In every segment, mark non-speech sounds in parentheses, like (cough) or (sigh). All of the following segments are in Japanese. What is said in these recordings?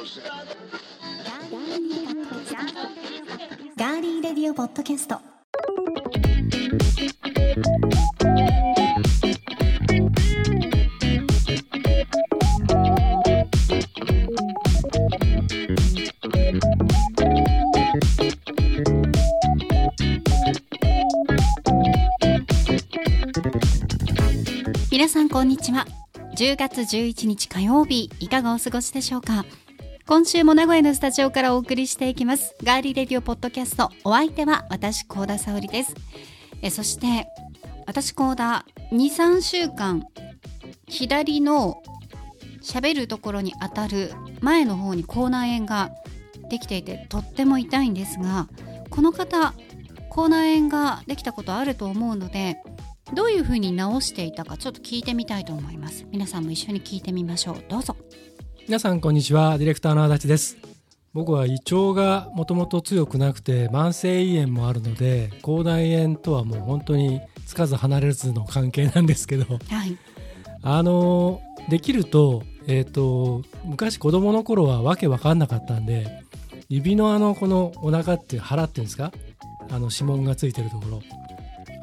ガーリーレディオポッドキャスト。皆さんこんにちは。10月11日火曜日いかがお過ごしでしょうか？今週も名古屋のスタジオからお送りしていきます。ガーリーレディオポッドキャスト。お相手は私高田沙織です。えそして私高田23週間左の喋るところに当たる前の方に口内炎ができていてとっても痛いんですがこの方口内炎ができたことあると思うのでどういうふうに治していたかちょっと聞いてみたいと思います。皆さんも一緒に聞いてみましょう。どうぞ。皆さんこんにちは。ディレクターの足立です。僕は胃腸がもともと強くなくて慢性胃炎もあるので口内炎とはもう本当につかず離れずの関係なんですけど。はい。あのできると,、えー、と昔子供の頃はわけわかんなかったんで指のあのこのお腹っていう腹っていうんですか？あの指紋がついてるところ。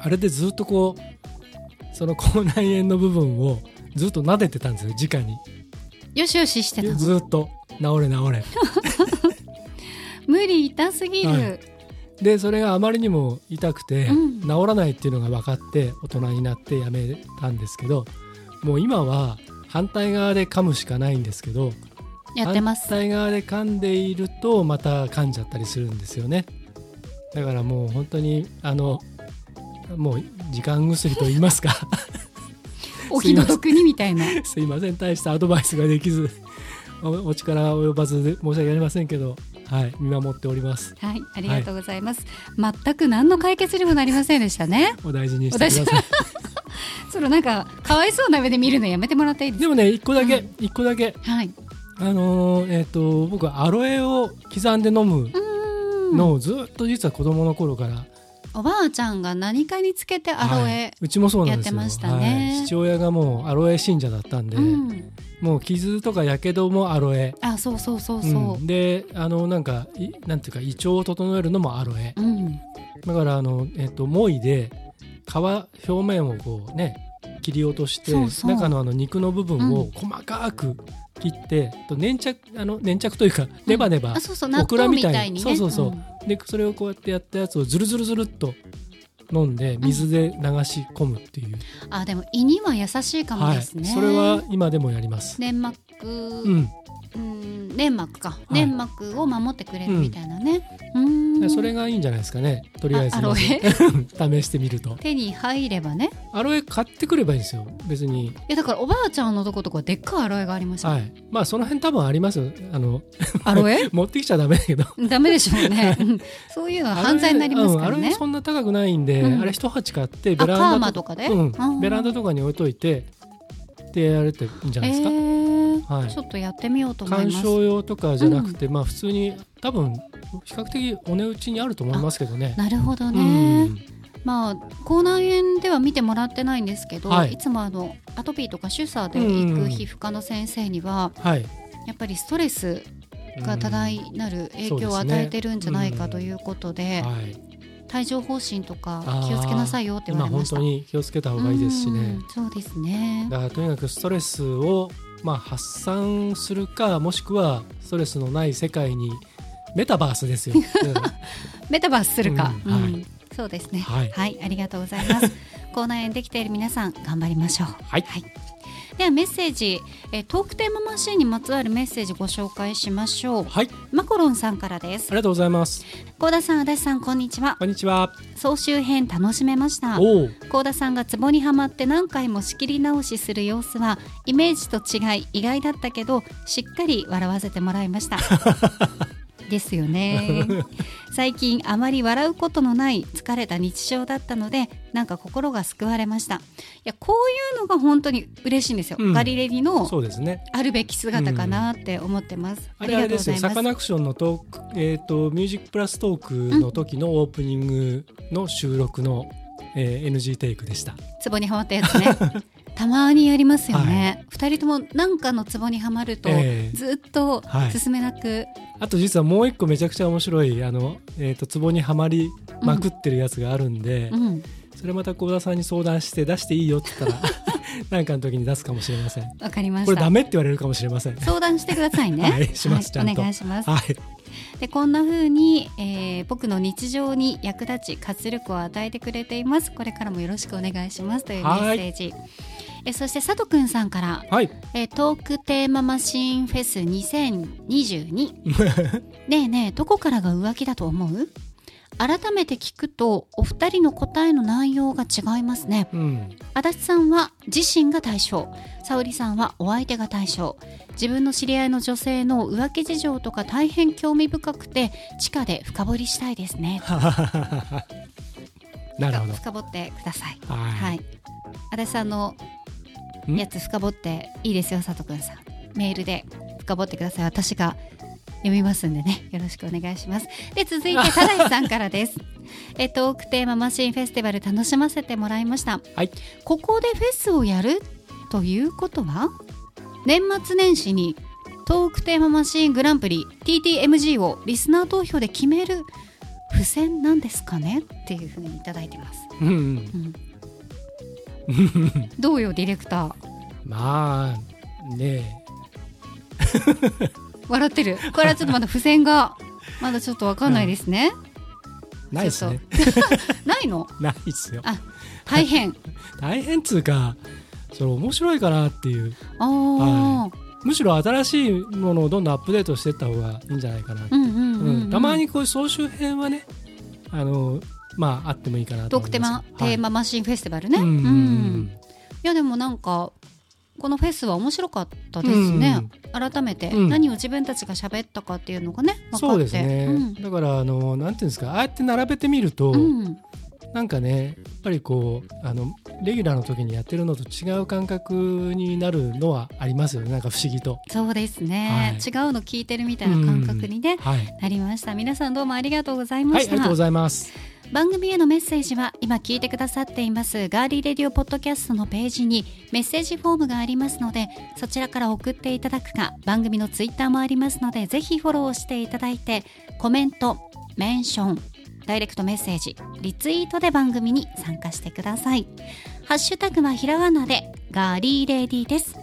あれでずっとこうその口内炎の部分をずっと撫でてたんですよ直によしよししてたの。ずっと治れ治れ。(laughs) 無理痛すぎる、はい。でそれがあまりにも痛くて、うん。治らないっていうのが分かって大人になってやめたんですけどもう今は反対側で噛むしかないんですけどやってます。反対側で噛んでいるとまた噛んじゃったりするんですよね。だからもう本当にあのもう時間薬と言いますかお気の毒にみたいな。(laughs) すいません。大したアドバイスができず (laughs) おお力及ばずで申し訳ありませんけど、はい、見守っております。はいありがとうございます、全く何の解決にもなりませんでしたね。お大事にしてください。(laughs) そのなんかかわいそうな目で見るのやめてもらっていいですか？でもね一個だけ、う一個だけ。はい。あのーえっ、と僕はアロエを刻んで飲むのをずっと実は子供の頃から、おばあちゃんが何かにつけてアロはい。エ、うちもそうなんですよ。やってましたね。はい。父親がもうアロエ信者だったんで、うん。もう傷とかやけどもアロエ。あそうそうそうそう。うん。であのなんかいなんていうか胃腸を整えるのもアロエ。うん、だからあの、えっともいで皮表面をこうね切り落として中のあの肉の部分うを細かく切って、と粘着あの粘着というかネバネバ、あそうそう納オクラ豆みたいに。ねそうそうそうんでそれをこうやってやったやつをズルズルズルっと飲んで水で流し込むっていう、あでも胃には優しいかもですね、それは今でもやります、粘膜、うん、うん、粘膜か、い。粘膜を守ってくれるみたいなね、うん、それがいいんじゃないですかね。とりあえずあアロエ？(laughs) 試してみると。手に入ればね。アロエ買ってくればいいんですよ。別に。いやだからおばあちゃんのとことかでっかいアロエがありました、はい。まあその辺多分あります。よあのアロエ？(laughs) 持ってきちゃダメだけど。ダメでしょうね。(laughs) うん。そういうのは犯罪になりますからアロエ,、うん、アロねエそんな高くないんで、うん。あれ一鉢買ってベランダマとかで、ベランダとかに置いといてでやるっていいんじゃないですか、えーはい。ちょっとやってみようと思い鑑ます。賞用とかじゃなくて、まあ普通に多分比較的お値打ちにあると思いますけどね。なるほどうね、ん。まあ口内炎では見てもらってないんですけど、はい。い、つもあのアトピーとかシュサで行く皮膚科の先生には、はい。やっぱりストレスが多大なる影響を与えてるんじゃないかということではい。帯状疱疹とか気をつけなさいよって言われました当に気をつけた方がいいですしね。うん。そうですね。だからとにかくストレスをまあ発散するかもしくはストレスのない世界にメタバースですよ。(laughs) うん。メタバースするか、うんはい。うんそうですね。はい。ありがとうございます。(laughs) 口内炎できている皆さん頑張りましょう。はい。ではメッセージえートークテーママシーンにまつわるメッセージご紹介しましょうはい。マコロンさんからですありがとうございます。高田さん足立さんこんにちはこんにちは。総集編楽しめました。高田さんがツボにはまって何回も仕切り直しする様子はイメージと違い意外だったけどしっかり笑わせてもらいました (laughs) ですよね。(laughs) 最近あまり笑うことのない疲れた日常だったのでなんか心が救われました。いやこういうのが本当に嬉しいんですよ、うん。ガリレディのそうですね。あるべき姿かなって思ってます、あれあれですよ。サカありがとうございます。ナクションのトーク、えっ、と、ミュージックプラストークの時のオープニングの収録の、えー NG テイクでした。ツボにはまったやつねたまにやりますよね、二人とも何かのツボにはまると、ええ。ずっとはい。進めなく、あと実はもう一個めちゃくちゃ面白いあの、えー、と壺にはまりまくってるやつがあるんで、うん。それまた幸田さんに相談して出していいよって言ったら (laughs) なんかの時に出すかもしれません。わかりまこした。れダメって言われるかもしれません。相談してくださいね。(laughs) はいしますちゃんと。お願いします。はい。でこんな風に、えー僕の日常に役立ち活力を与えてくれています。これからもよろしくお願いしますというメッセージえそして佐藤くんさんから、はい。えートークテーママシーンフェス2022 (laughs) ねえねえどこからが浮気だと思う？改めて聞くとお二人の答えの内容が違いますね。うん。足立さんは自身が対象。沙織さんはお相手が対象。自分の知り合いの女性の浮気事情とか大変興味深くて地下で深掘りしたいですね。(laughs) なるほど。深掘ってください。はい、はい。足立さんのんやつ深掘っていいですよ佐藤くん。さんメールで深掘ってください。私が読みますんでね。(laughs) よろしくお願いします。で続いてただしさんからです。(laughs) えトークテーママシンフェスティバル楽しませてもらいました。はい。ここでフェスをやるということは？年末年始にトークテーママシーングランプリ TTMG をリスナー投票で決める付箋なんですかね？っていうふうにいただいてます、うんうん。うん、(laughs) どうよディレクター。まあね (laughs) 笑ってる。これはちょっとまだ付箋がまだちょっとわかんないですね、えないですね。(laughs) ないの？ないですよ。あ大変。大変っつうかそれ面白いかなっていう。ああ、はむしろ新しいものをどんどんアップデートしていった方がいいんじゃないかな、うんうんうん、うんうん。たまにこういう総集編はねあのまああってもいいかなとトークテーマ、思い。ますテーママシンフェスティバルね、はいうん。うん。うんいやでもなんかこのフェスは面白かったですね、改めて。うん。何を自分たちが喋ったかっていうのがね分かって。そうですね、うん。だからあのなんていうんですかああやって並べてみると、うん。なんかねやっぱりこうあのレギュラーの時にやってるのと違う感覚になるのはありますよね。なんか不思議と。そうですね、違うの聞いてるみたいな感覚にね、うん。はい、なりました。皆さんどうもありがとうございまはい、あした、りがとうございます。番組へのメッセージは今聞いてくださっています。ガーリーレディオポッドキャストのページにメッセージフォームがありますのでそちらから送っていただくか番組のツイッターもありますのでぜひフォローしていただいてコメントメンションダイレクトメッセージリツイートで番組に参加してください。ハッシュタグはひらがなでガーリーレディです。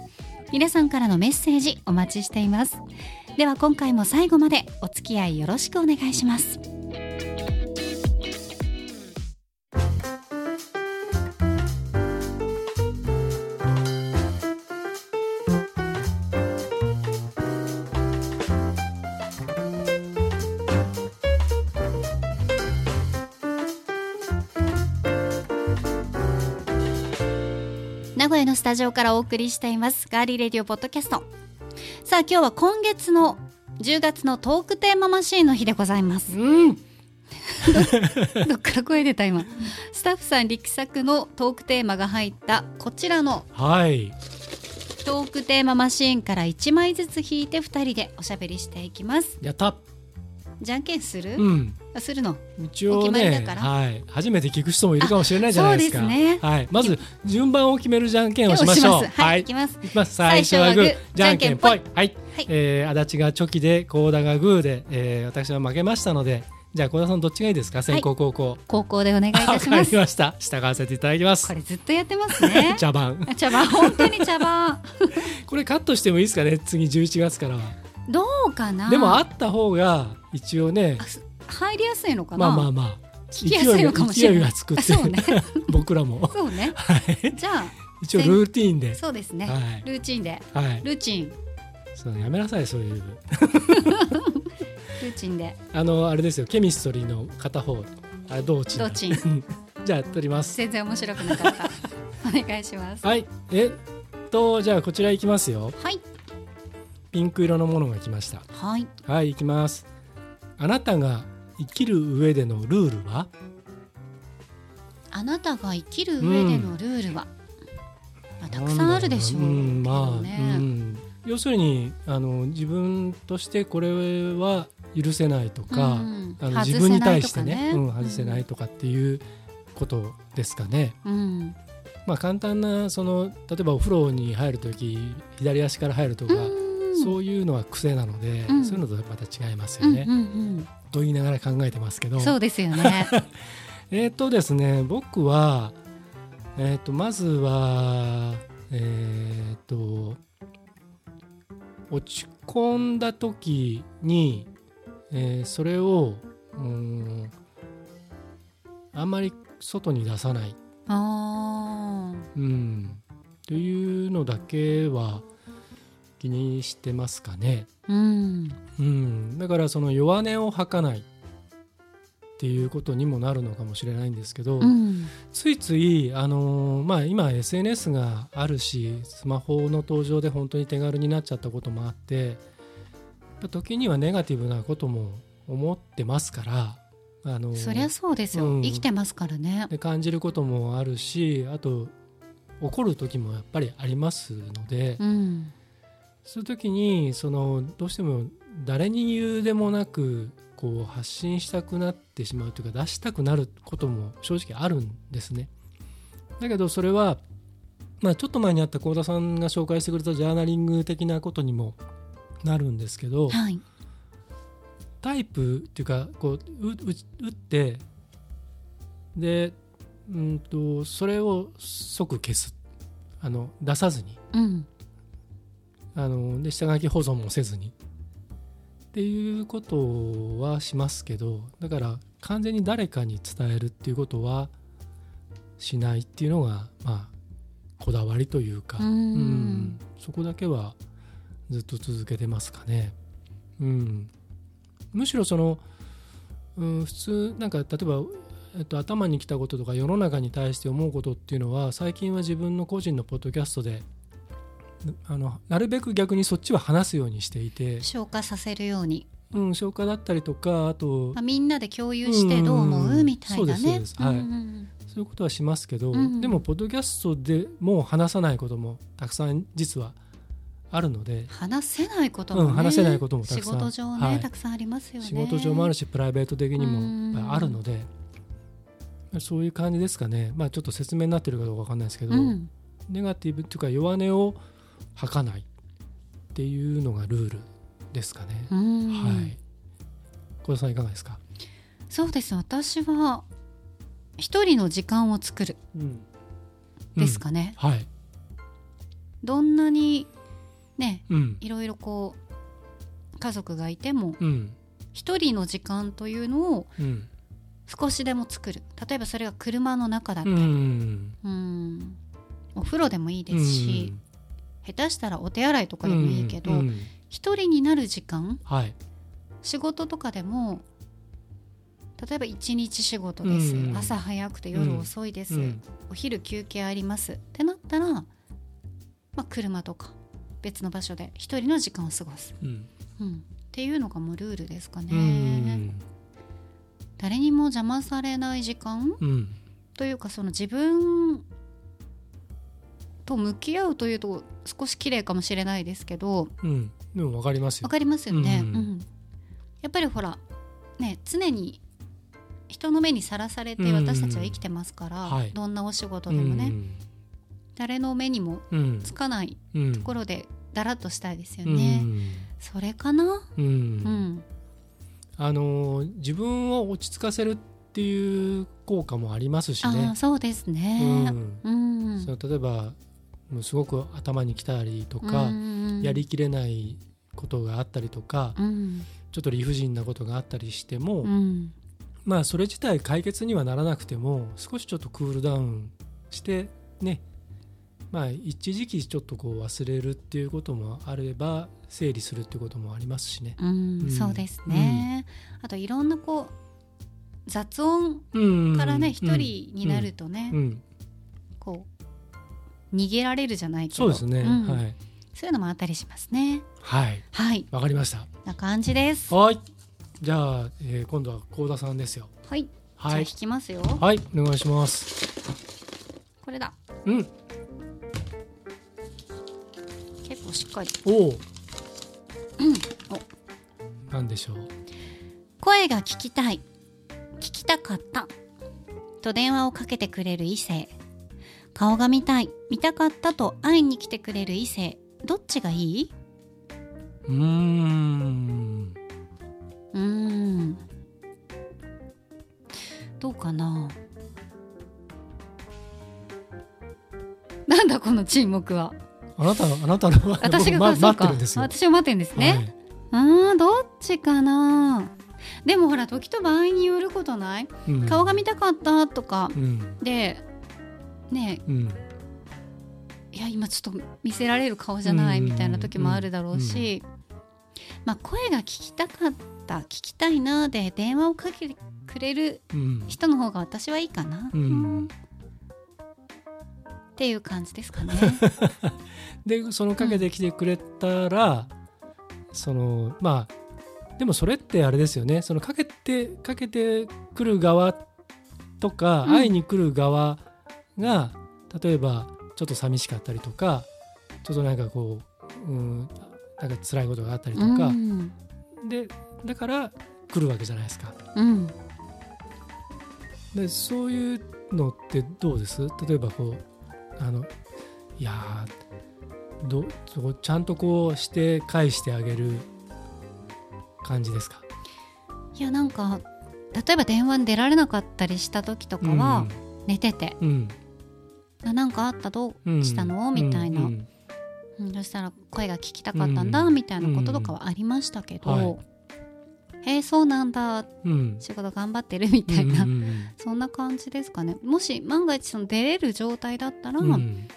皆さんからのメッセージお待ちしています。では今回も最後までお付き合いよろしくお願いします。名古屋のスタジオからお送りしていますガーリーレディオポッドキャスト。さあ今日は今月の10月のトークテーママシーンの日でございます。うん、(laughs) どっから声出た今。スタッフさん力作のトークテーマが入ったこちらのはい、トークテーママシーンから1枚ずつ引いて2人でおしゃべりしていきます。やった。じゃんけんする、うん、あするの？一応ね、だから？はい、初めて聞く人もいるかもしれないじゃないですか。ね。はい、まず順番を決めるじゃんけんをしましょう。はい、はい。い、きます。最初はグー。じゃんけんぽい。はい、はい。えー、足立がチョキで、高田がグーで、えー、私は負けましたので。じゃあ、高田さんどっちがいいですか、先行後攻。高校でお願いいわたします。(laughs) かりました。従わせていただきます。こ。れずっとやってますね。(laughs) 茶番。茶番。本当に茶番。(laughs) これカットしてもいいですかね、次11月からは。どうかな？でも、あった方が、一応ね入りやすいのかな？まあまあまあ。聞きやすいのかもしれない勢いがつくってあそうね (laughs) 僕らも。そうねはい。じゃあ一応ルーティーンで。そうですね、はいルーチンではい。ルーチンそうやめなさいそういう。ルーチンであのあれですよケミストリーの片方あれどうちどっちんじゃあ取ります。全然面白くなかった (laughs) お願いしますはい。えっとじゃあこちらいきますよ。はいピンク色のものが来ました。はい。はいいきます。あなたが生きる上でのルールは？あなたが生きる上でのルールは、まあ、たくさんあるでしょう。うんまあ、うん、要するにあの自分としてこれは許せないとか、うん。あの自分に対してねうん、外せないとかっていうことですかね。うん。まあ、簡単なその例えばお風呂に入る時左足から入るとか、そういうのは癖なので、うん。そういうのとまた違いますよね。うんうんと言いながら考えてますけど。うん、そうですよね。(laughs) えっ、とですね僕は、えー、とまずはえっ、と落ち込んだ時に、えーそれをうーんあんまり外に出さない、あうん、というのだけは気にしてますかね。あ、うん、うん、だからその弱音を吐かないっていうことにもなるのかもしれないんですけど、うん、ついつい、あのーまあ、今 SNS があるしスマホの登場で本当に手軽になっちゃったこともあって時にはネガティブなことも思ってますから、あのーそりゃそうですよ、うん。生きてますからね。で感じることもあるしあと怒る時もやっぱりありますので、うん、そういう時にそのどうしても誰に言うでもなくこう発信したくなってしまうというか出したくなることも正直あるんですね。だけどそれは、まあ、ちょっと前にあった幸田さんが紹介してくれたジャーナリング的なことにもなるんですけどはい、タイプっていうかこう打ってでうんとそれを即消す。あの出さずに。うん、あので下書き保存もせずに。っていうことはしますけどだから完全に誰かに伝えるっていうことはしないっていうのがまあこだわりというか、うん。うん。そこだけはずっと続けてますかね。うん、むしろその、うん、普通なんか例えば、えっと、頭にきたこととか世の中に対して思うことっていうのは最近は自分の個人のポッドキャストであのなるべく逆にそっちは話すようにしていて、消化させるように、うん、消化だったりとかあとまあ、みんなで共有してどう思う、うんみたいなね。そうい。ういうことはしますけど、うんでもポッドキャストでもう話さないこともたくさん実はあるので。話せないこともね、うん話せないこともたくさん。仕事上ね、はい。たくさんありますよね。仕事上もあるしプライベート的にうんもあるので。そういう感じですかね。まあちょっと説明になってるかどうかわかんないですけど、うん、ネガティブっていうか弱音を吐かないっていうのがルールですかね、うん。はい。小田さんいかがですか、そうです。私は一人の時間を作るですかね、はい。どんなにねうん。いろいろこう家族がいてもうん。一人の時間というのをうん。少しでも作る。例えばそれが車の中だったうり、ん。うん。お風呂でもいいですし、下手したらお手洗いとかでもいいけど、うんうん。一人になる時間はい。仕事とかでも例えば一日仕事です、うん朝早くて夜遅いです、うん。お昼休憩あります。ってなったら、まあ、車とか別の場所で一人の時間を過ごす、うん。うん、っていうのがもうルールですかね、うん。誰にも邪魔されない時間うん。というかその自分と向き合うというと少し綺麗かもしれないですけどうん。でも分かりますよ。わかりますよね、うん。うん。やっぱりほらね常に人の目にさらされてうん。私たちは生きてますから、はい。どんなお仕事でもね、誰の目にもうん。つかないうん。ところでだらっとしたいですようん。ね、それかな？うん。うん。あのー自分を落ち着かせるっていう効果もありますしあね。あそうですうねん。うん、その例えばもうすごく頭にきたりとか、うんやりきれないことがあったりとか、うん。ちょっと理不尽なことがあったりしても、うん。まあそれ自体解決にはならなくても少しちょっとクールダウンしてねまあ一時期ちょっとこう忘れるっていうこともあれば整理するっていうこともありますしね。うん。うん。そうですね、あといろんなこう雑音うん。からね一、人になるとね、うん、こう逃げられるじゃないけど。そうですね、ん。はい。そういうのもあったりしますね。はい。はい。わかりました。な感じです。はい。じゃあ、えー今度は幸田さんですよ。はい、じゃあはい引きますよ。はい。お願いします。これだ。うん。結構しっかり。おおお。なんでしょう。声が聞きたい。聞きたかった。と電話をかけてくれる異性顔が見たい見たかったと会いに来てくれる異性どっちがいい？うーん。うーん。どうかな？なんだこの沈黙は？あなたのあなたの私が、僕ま待ってるんですよ。私を待ってるんですね、はい。あーどっちかな？でもほら時と場合によることない、うん。顔が見たかったとか。うん。でねうん。いや今ちょっと見せられる顔じゃないうんみたいな時もあるだろうし、まあ、声が聞きたかった聞きたいなで電話をかけてくれるうん人の方が私はいいかな、うん。っていう感じですかね。(laughs) でそのかけてきてくれたら、そのまあでもそれってあれですよね。そのかけてかけてくる側とか、うん。会いに来る側が例えばちょっと寂しかったりとかちょっとなんかこう、うん、なんか辛いことがあったりとか、うん。でだから来るわけじゃないですか。うん。でそういうのってどうです？例えばこうあのいやーどそこちゃんとこうして返してあげる感じですか？いやなんか例えば電話に出られなかったりした時とかは寝てて。うん「あなんかあった？どう？うん。したの?」みたいな、うん。うん。そしたら声が聞きたかったんだ、うん。みたいなこととかはありましたけど、はいへえそうなんだ。うん。仕事頑張ってるみたいな、うんうんそんな感じですかね。もし万が一その出れる状態だったら、うんうん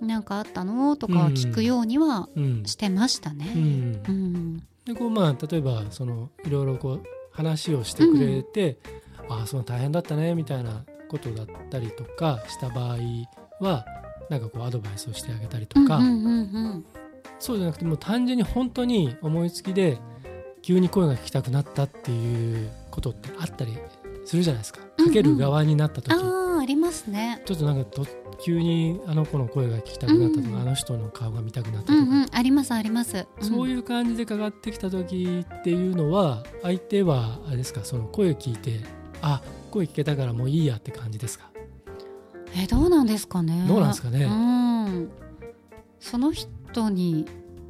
なんかあったの？とかは聞くようにはうん。してましたね。うん。うん。でこうまあ例えばそのいろいろこう話をしてくれて、ああその大変だったねみたいなことだったりとかした場合はなんかこうアドバイスをしてあげたりとか、そうじゃなくてもう単純に本当に思いつきで急に声が聞きたくなったっていうことってあったりするじゃないですか。かける側になった時、ああありますね。ちょっとなんかと急にあの子の声が聞きたくなったとか、うんあの人の顔が見たくなったとか、うんうん。ありますあります。いそういう感じでかかってきた時っていうのは相手はあれですかその声を聞いてあ声聞けたからもういいやって感じですか？えどうなんですかね？どうなんですかね？うん。その人に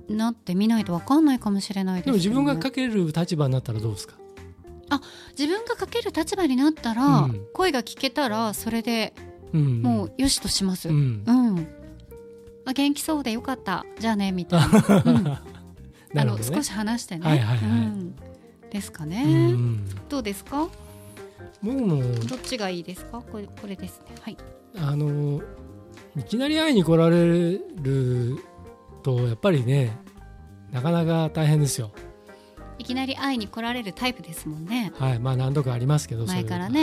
なってみないとわかんないかもしれないです、ね。でも自分がかける立場になったらどうですか？自分がかける立場になったら、うん声が聞けたらそれでうんもうよしとします。ううん。ん、あ元気そうでよかったじゃあねみたいな。(laughs) うんなねの少し話してね。はいはいはいうんですかうね。んどうですか？僕もどっちがいいですか？これこれですね。はい。あのいきなり会いに来られるとやっぱりねなかなか大変ですよ。いきなり会いに来られるタイプですもんね。はい、まあ何度かありますけど前からそうい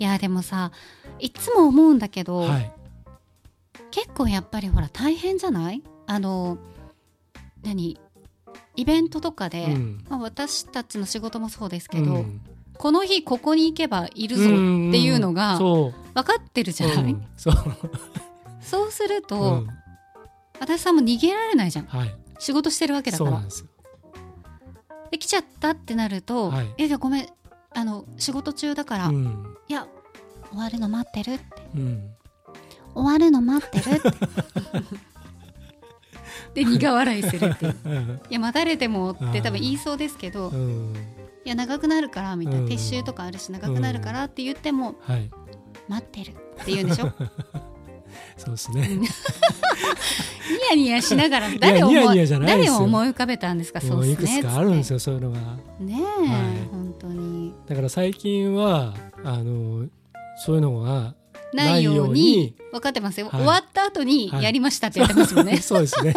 いやでもさいつも思うんだけど、はい、はい、結構やっぱりほら大変じゃない？あの何？イベントとかで、うんまあ、私たちの仕事もそうですけど、うんこの日ここに行けばいるぞっていうのが分かってるじゃない、うんそう、そうするうと、ん。私さんも逃げられないじゃん。はい、仕事してるわけだから。そうなんですよ。で来ちゃったってなると「はい。いやいやごめんあの仕事中だから、いうん。や終わるの待ってる」って。うん。終わるの待ってるって。(laughs) で苦笑いするっていう。いや待たれてもって多分言いそうですけど、いうんや長くなるからみたいな、うん。撤収とかあるし長くなるからって言っても、はい、待ってるって言うんでしょ？(laughs) そうですね。(laughs) ニヤニヤしながら誰を誰を思い浮かべたんですか？そうですねいくつかあるんですよよ、そういうのが。ねえ、はい。本当に。だから最近はあのそういうのがないようにに分かってますよ、はい。終わった後にはい。やりましたって言ってますよね、(laughs) そうですね。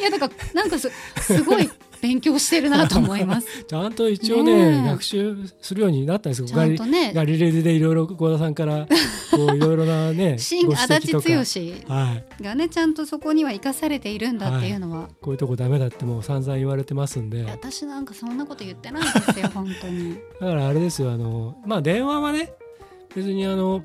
い、やだからなんかすすごい勉強してるなと思います。(laughs) ちゃんと一応ね学習するようになったんですよ。ちゃんとね。ガリガリレでいろいろ幸田さんからこういろいろなね (laughs) 新ご足立剛か。はい、がねちゃんとそこには生かされているんだっていうのは、こういうとこダメだってもう散々言われてますんで。だ私なんかそんなこと言ってないですよ本当に。(laughs) からあれですよあのまあ電話はね別にあの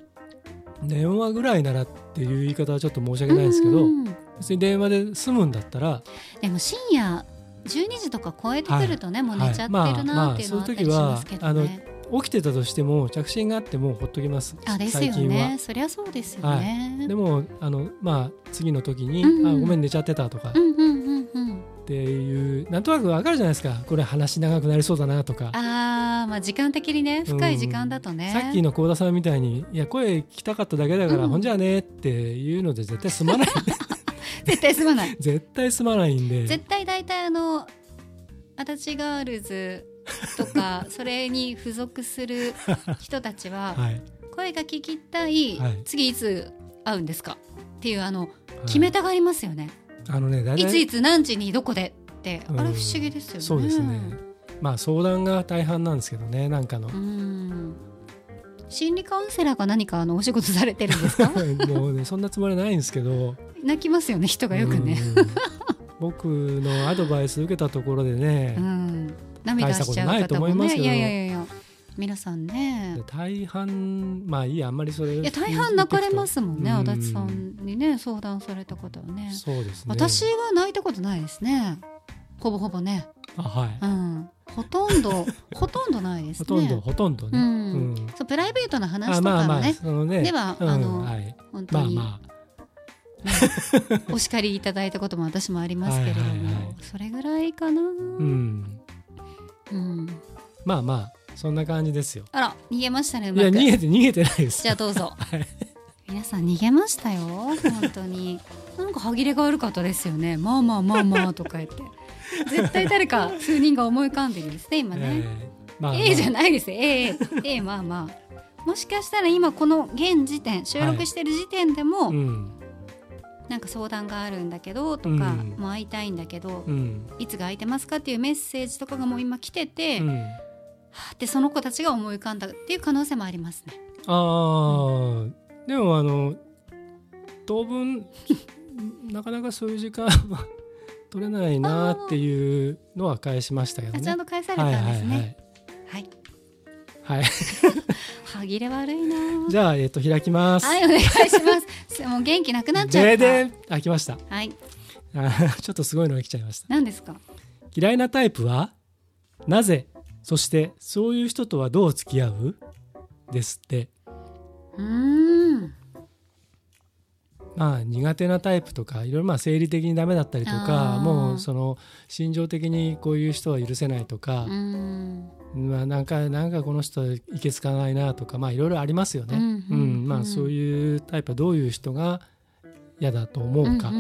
電話ぐらいならっていう言い方はちょっと申し訳ないんですけどうん。別に電話で済むんだったら。でも深夜12時とか超えてくるとね、もう寝ちゃってるなっていうのはあったりしますけどね、起きてたとしても着信があってもほっときます。あですよね。そりゃそうですよね、でもあの、まあ、次の時に、うんうん。あごめん寝ちゃってたとか。っうんうんうんうん。ていうなんとなくわかるじゃないですか。これ話長くなりそうだなとか。あーまあ時間的にね深い時間だとね、さっきの幸田さんみたいに「いや声聞きたかっただけだから、うん。ほんじゃね」っていうので絶対すまない絶対すまない。絶対すまないんで。絶対大体あの足立ガールズとか (laughs) それに付属する人たちは (laughs) はい。声が聞きたい、はい。次いつ会うんですか？っていうあのはい。決めたがりますよね、あのね大い、つ体いつ何時にどこでって、うん。あれ不思議ですよね。そうですね。まあ相談が大半なんですけどねなんかの。うん心理カウンセラーか何かあのお仕事されてるんですか？(laughs) もうねそんなつもりはないんですけど。泣きますよね人がよくね、うん。僕のアドバイス受けたところでね、うん、涙しちゃう方もないと思いますよ。ねいやいやいや。皆さんね。大半まあいいやあんまりそれいや大半泣かれますもんね、うん。足立さんにね相談された方はね。そうですね。私は泣いたことないですね。ほぼほぼね、あはい、うん、ほとんど (laughs) ほとんどないですね。ほとんどほとんどね、うん。うん。そうプライベートな話あとかまあまあはね。ではうんあのはい、本当に、まあまお叱りいただいたことも私もありますけれども、はいはいはい。それぐらいかな、あうん。うん。まあまあそんな感じですよ。あら逃げましたねういや逃げて逃げてないです。じゃあどうぞ。はい。皆さん逃げましたよ本当に。なんか歯切れが悪かったですよね。まあまあまあまあとか言って絶対誰か数人が思い浮かんでるんですね今ね、えーまあまあ。A じゃないですよ。A, A まあまあ。もしかしたら今この現時点収録してる時点でも、うん。なんか相談があるんだけどとか、うん。もう会いたいんだけど、うん。いつが空いてますかっていうメッセージとかがもう今来てて、はうん。あってその子たちが思い浮かんだっていう可能性もありますね。ああ、でもあの当分 (laughs) なかなかそういう時間は取れないなっていうのは返しましたけどね。あちゃんと返されたんですね。はいはい。はい、はい、歯切れ悪いな。じゃあえっ、と開きます。はい、お願いします。(laughs) もう元気なくなっちゃった。でで開きました。はい。あちょっとすごいのが来ちゃいました。何ですか？嫌いなタイプは？なぜ？そしてそういう人とはどう付き合う？ですって。うーん。まあ苦手なタイプとかいろいろまあ生理的にダメだったりとあかー。もうその心情的にこういう人は許せないとかう、ん。まあ、なんかなんかこの人いけつかないなとかまあいろいろありますよね。うんうんうんまあそういうタイプはどういう人が嫌だと思うか。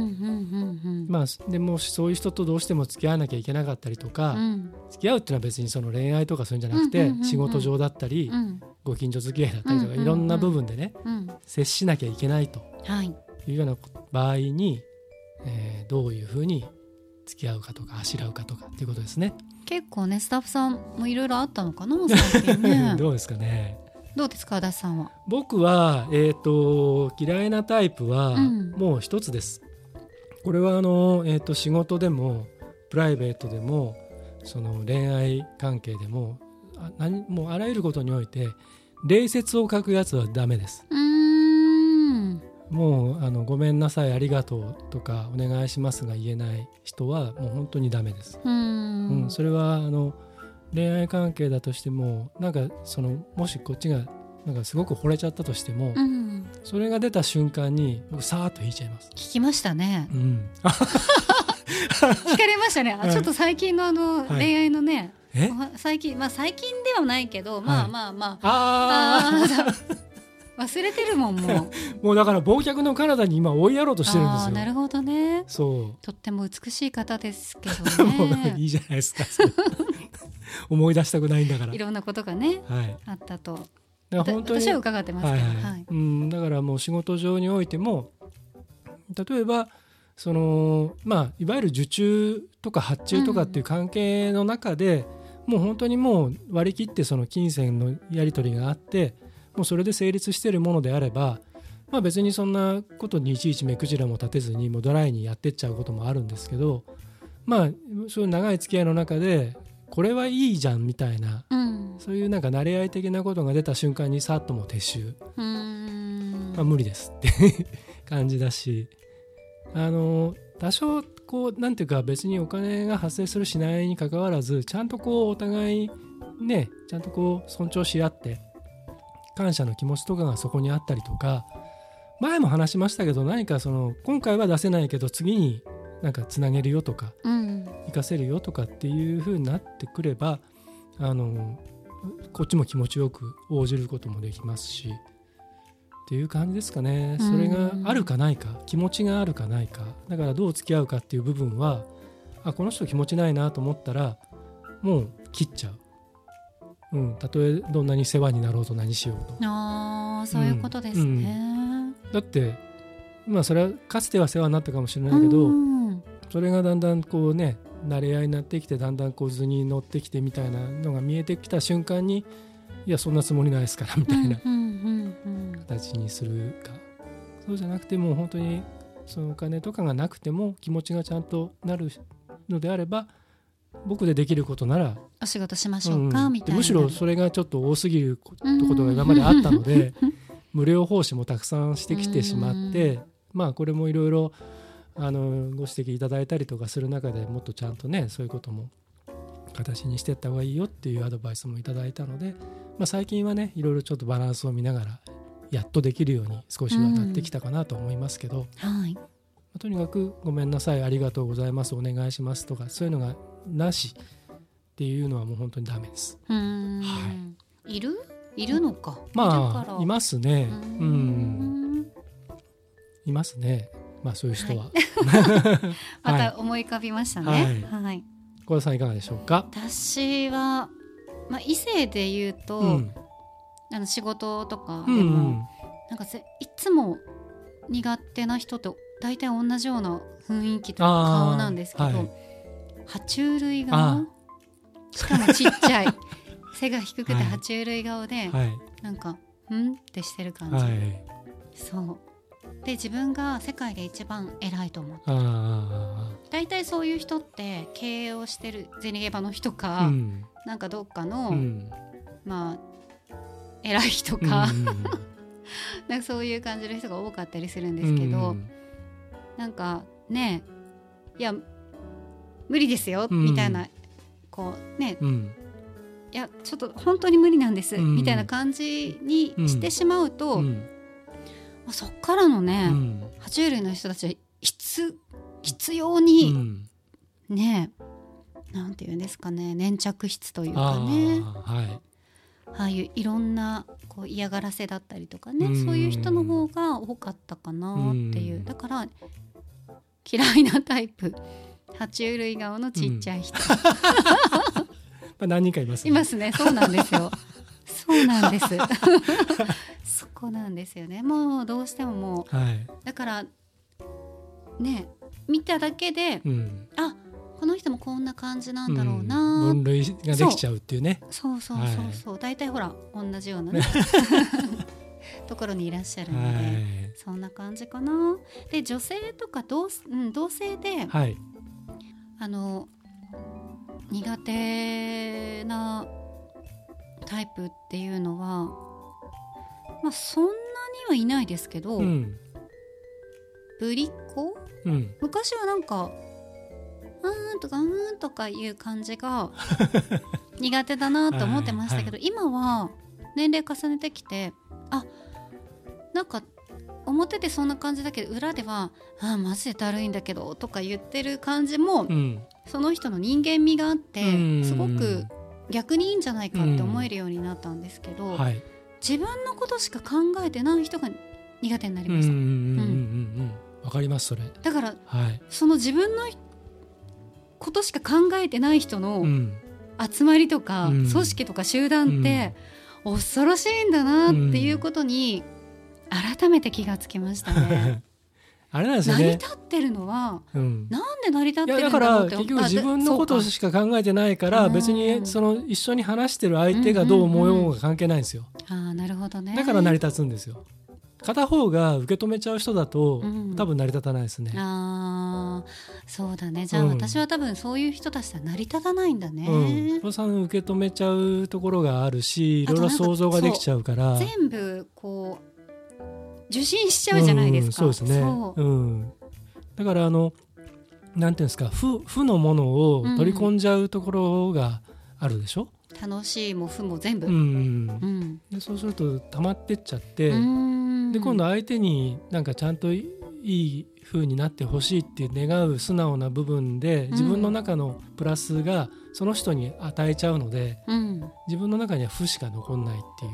でもしそういう人とどうしても付き合わなきゃいけなかったりとか、うん。付き合うっていうのは別にその恋愛とかそういうんじゃなくて、仕事上だったり、うん。ご近所付き合いだったりとか、うんうんうん。いろんな部分でねうん。接しなきゃいけないと。はいいうような場合に、えーどういうふうに付き合うかとかあしらうかとかっていうことですね。結構ねスタッフさんもいろいろあったのかな最近ね (laughs) どうですかね。どうですか足立さんは？僕は、えー、と嫌いなタイプはうんもう一つです。これはあの、えー、と仕事でもプライベートでもその恋愛関係でもあ何もうあらゆることにおいて礼節を書くやつはダメです。うーんもうあのごめんなさいありがとうとかお願いしますが言えない人はもう本当にダメです。うーうんん、それはあの恋愛関係だとしてもなんかそのもしこっちがなんかすごく惚れちゃったとしても、うん。それが出た瞬間に僕さーっと引いちゃいます。聞きましたね。うん、(laughs) 聞かれましたね。あはいちょっと最近のあのはい恋愛のねは最近まあ最近ではないけどまあはい。まあまあ。ああー忘れてるもんもうあ (laughs) もうだから忘却の彼方に今追いやろうとしてるんですよ。なるほどねそとっても美しい方ですけう、ど (laughs) もうなんかいねいじゃないですか。(laughs) 思い出したくないんだから。いろんなことがねはい。あったと本当に私は伺ってますはいはいはいうん、だからもう仕事上においても例えばそのまあいわゆる受注とか発注とかっていう関係の中で、もう本当にもう割り切ってその金銭のやり取りがあってもうそれで成立しているものであれば、まあ、別にそんなことにいちいち目くじらも立てずにもうドライにやってっちゃうこともあるんですけどまあそういう長い付き合いの中でこれはいいじゃんみたいなうん。そういうなんか慣れ合い的なことが出た瞬間にさっともう撤収、まあ、無理ですって (laughs) 感じだしあの多少こうなんていうか別にお金が発生するしないにかかわらずちゃんとこうお互いねちゃんとこう尊重し合って感謝の気持ちとかがそこにあったりとか前も話しましたけど何かその今回は出せないけど次になんかつなげるよとかうん。活かせるよとかっていう風になってくればあのこっちも気持ちよく応じることもできますしっていう感じですかね。それがあるかないか気持ちがあるかないかだからどう付き合うかっていう部分はあこの人気持ちないなと思ったらもう切っちゃう。うん、たとえどんなに世話になろうと何しようと。ああそういうことですね、だってまあそれはかつては世話になったかもしれないけど、うん。それがだんだんこうね慣れ合いになってきてだんだんこう図に乗ってきてみたいなのが見えてきた瞬間にいやそんなつもりないですからみたいなうんうんうん。形にするか、そうじゃなくてもう本当にそのお金とかがなくても気持ちがちゃんとなるのであれば僕でできることなら、お仕事しましょうか、うん。みたいな。むしろそれがちょっと多すぎることが今まであったので (laughs) 無料奉仕もたくさんしてきてしまってまあこれもいろいろあのご指摘いただいたりとかする中でもっとちゃんとねそういうことも形にしていった方がいいよっていうアドバイスもいただいたので、まあ、最近はねいろいろちょっとバランスを見ながらやっとできるように少しはなってきたかなと思いますけど、はい。まあとにかく「ごめんなさいありがとうございますお願いします」とかそういうのがなしっていうのはもう本当にダメです。はい。る？いるのか。まあいますね。うん。ん。いますね。まあそういう人は。まはい。(laughs) た思い浮かびましたね。はい、小田さんいかがでしょうか、私は、まあ、異性で言うと、うん。あの仕事とかうんでも、なんかぜいつも苦手な人と大体同じような雰囲気とか顔なんですけど、はい爬虫類あ。顔しかもちっちゃい。(laughs) 背が低くてはい。爬虫類顔で、はい。なんか「ん?」ってしてる感じ、はい。そう。で自分が世界で一番偉いと思うあ大体そういう人って経営をしてるゼニゲバの人あか、うん。なんかどっかの、うん。まあ偉い人うんか、(laughs) なんかそういう感じの人が多かったりするんですけど、うんなんかねいや無理ですよ、うん。みたいなこうね。うん。いやちょっと本当に無理なんです、うん。みたいな感じにしてしまうと、そっからのね、うん。爬虫類の人たちは必必要うにん。ね、なんていうんですかね粘着質というかあね。あはい。ああいういろんなこう嫌がらせだったりとかね、うん。そういう人の方が多かったかなっていう、うん。だから嫌いなタイプ爬虫類顔のちっちゃい人、(laughs) まあ何人かいますね。いますね。そうなんですよ。そうなんです。(laughs) そこなんですよね。もうどうしてももうはい。だからね見ただけでうん。あこの人もこんな感じなんだろううん。な、分類ができちゃうっていうね。そう。そうそうそう、大体ほら同じようなね (laughs) ところにいらっしゃるので、はい。そんな感じかな。で女性とか同,、うん、同性で、はいあの苦手なタイプっていうのはまあそんなにはいないですけど、うん。ぶりっ子？うん。昔はなんか「うーん」とか「うーん」とかいう感じが (laughs) 苦手だなと思ってましたけど、今は年齢重ねてきてあなんか表でそんな感じだけど裏では「あーマジでだるいんだけど」とか言ってる感じも、うん。その人の人間味があって、うん。すごく逆にいいんじゃないかって思えるようになったんですけど、はい。自分のことしか考えてない人が苦手になりうんうんうんました、うんうん。わかりますそれ。だからはい。その自分のことしか考えてない人のうん。集まりとか、うん。組織とか集団って恐ろしいんだなっていうことに改めて気がつきましたね。(laughs) あれなんですよ成りね立ってるのはうん。なんで成り立ってるだからんだろうって結局自分のことしか考えてないからうん別にその一緒に話してる相手がどう思おうが関係ないんですよ。そうかあーなるほどね。だから成り立つんですよ。片方が受け止めちゃう人だとうん。多分成り立たないですね。あーそうだね。じゃあうん。私は多分そういう人たちとは成り立たないんだね、うん、さん受け止めちゃうところがあるしいろいろ想像ができちゃうから。全部こう受信しちゃうじゃないですか、うんそうですね。そう。うん、だからあのなんていうんですか負負のものを取り込んじゃうところがあるでしょ、楽しいも負も全部、うん。うん。でそうすると溜まってっちゃって、うん。で今度相手になんかちゃんといい風になってほしいっていう願う素直な部分で自分の中のプラスがその人に与えちゃうのでうん。自分の中には負しか残んないっていう。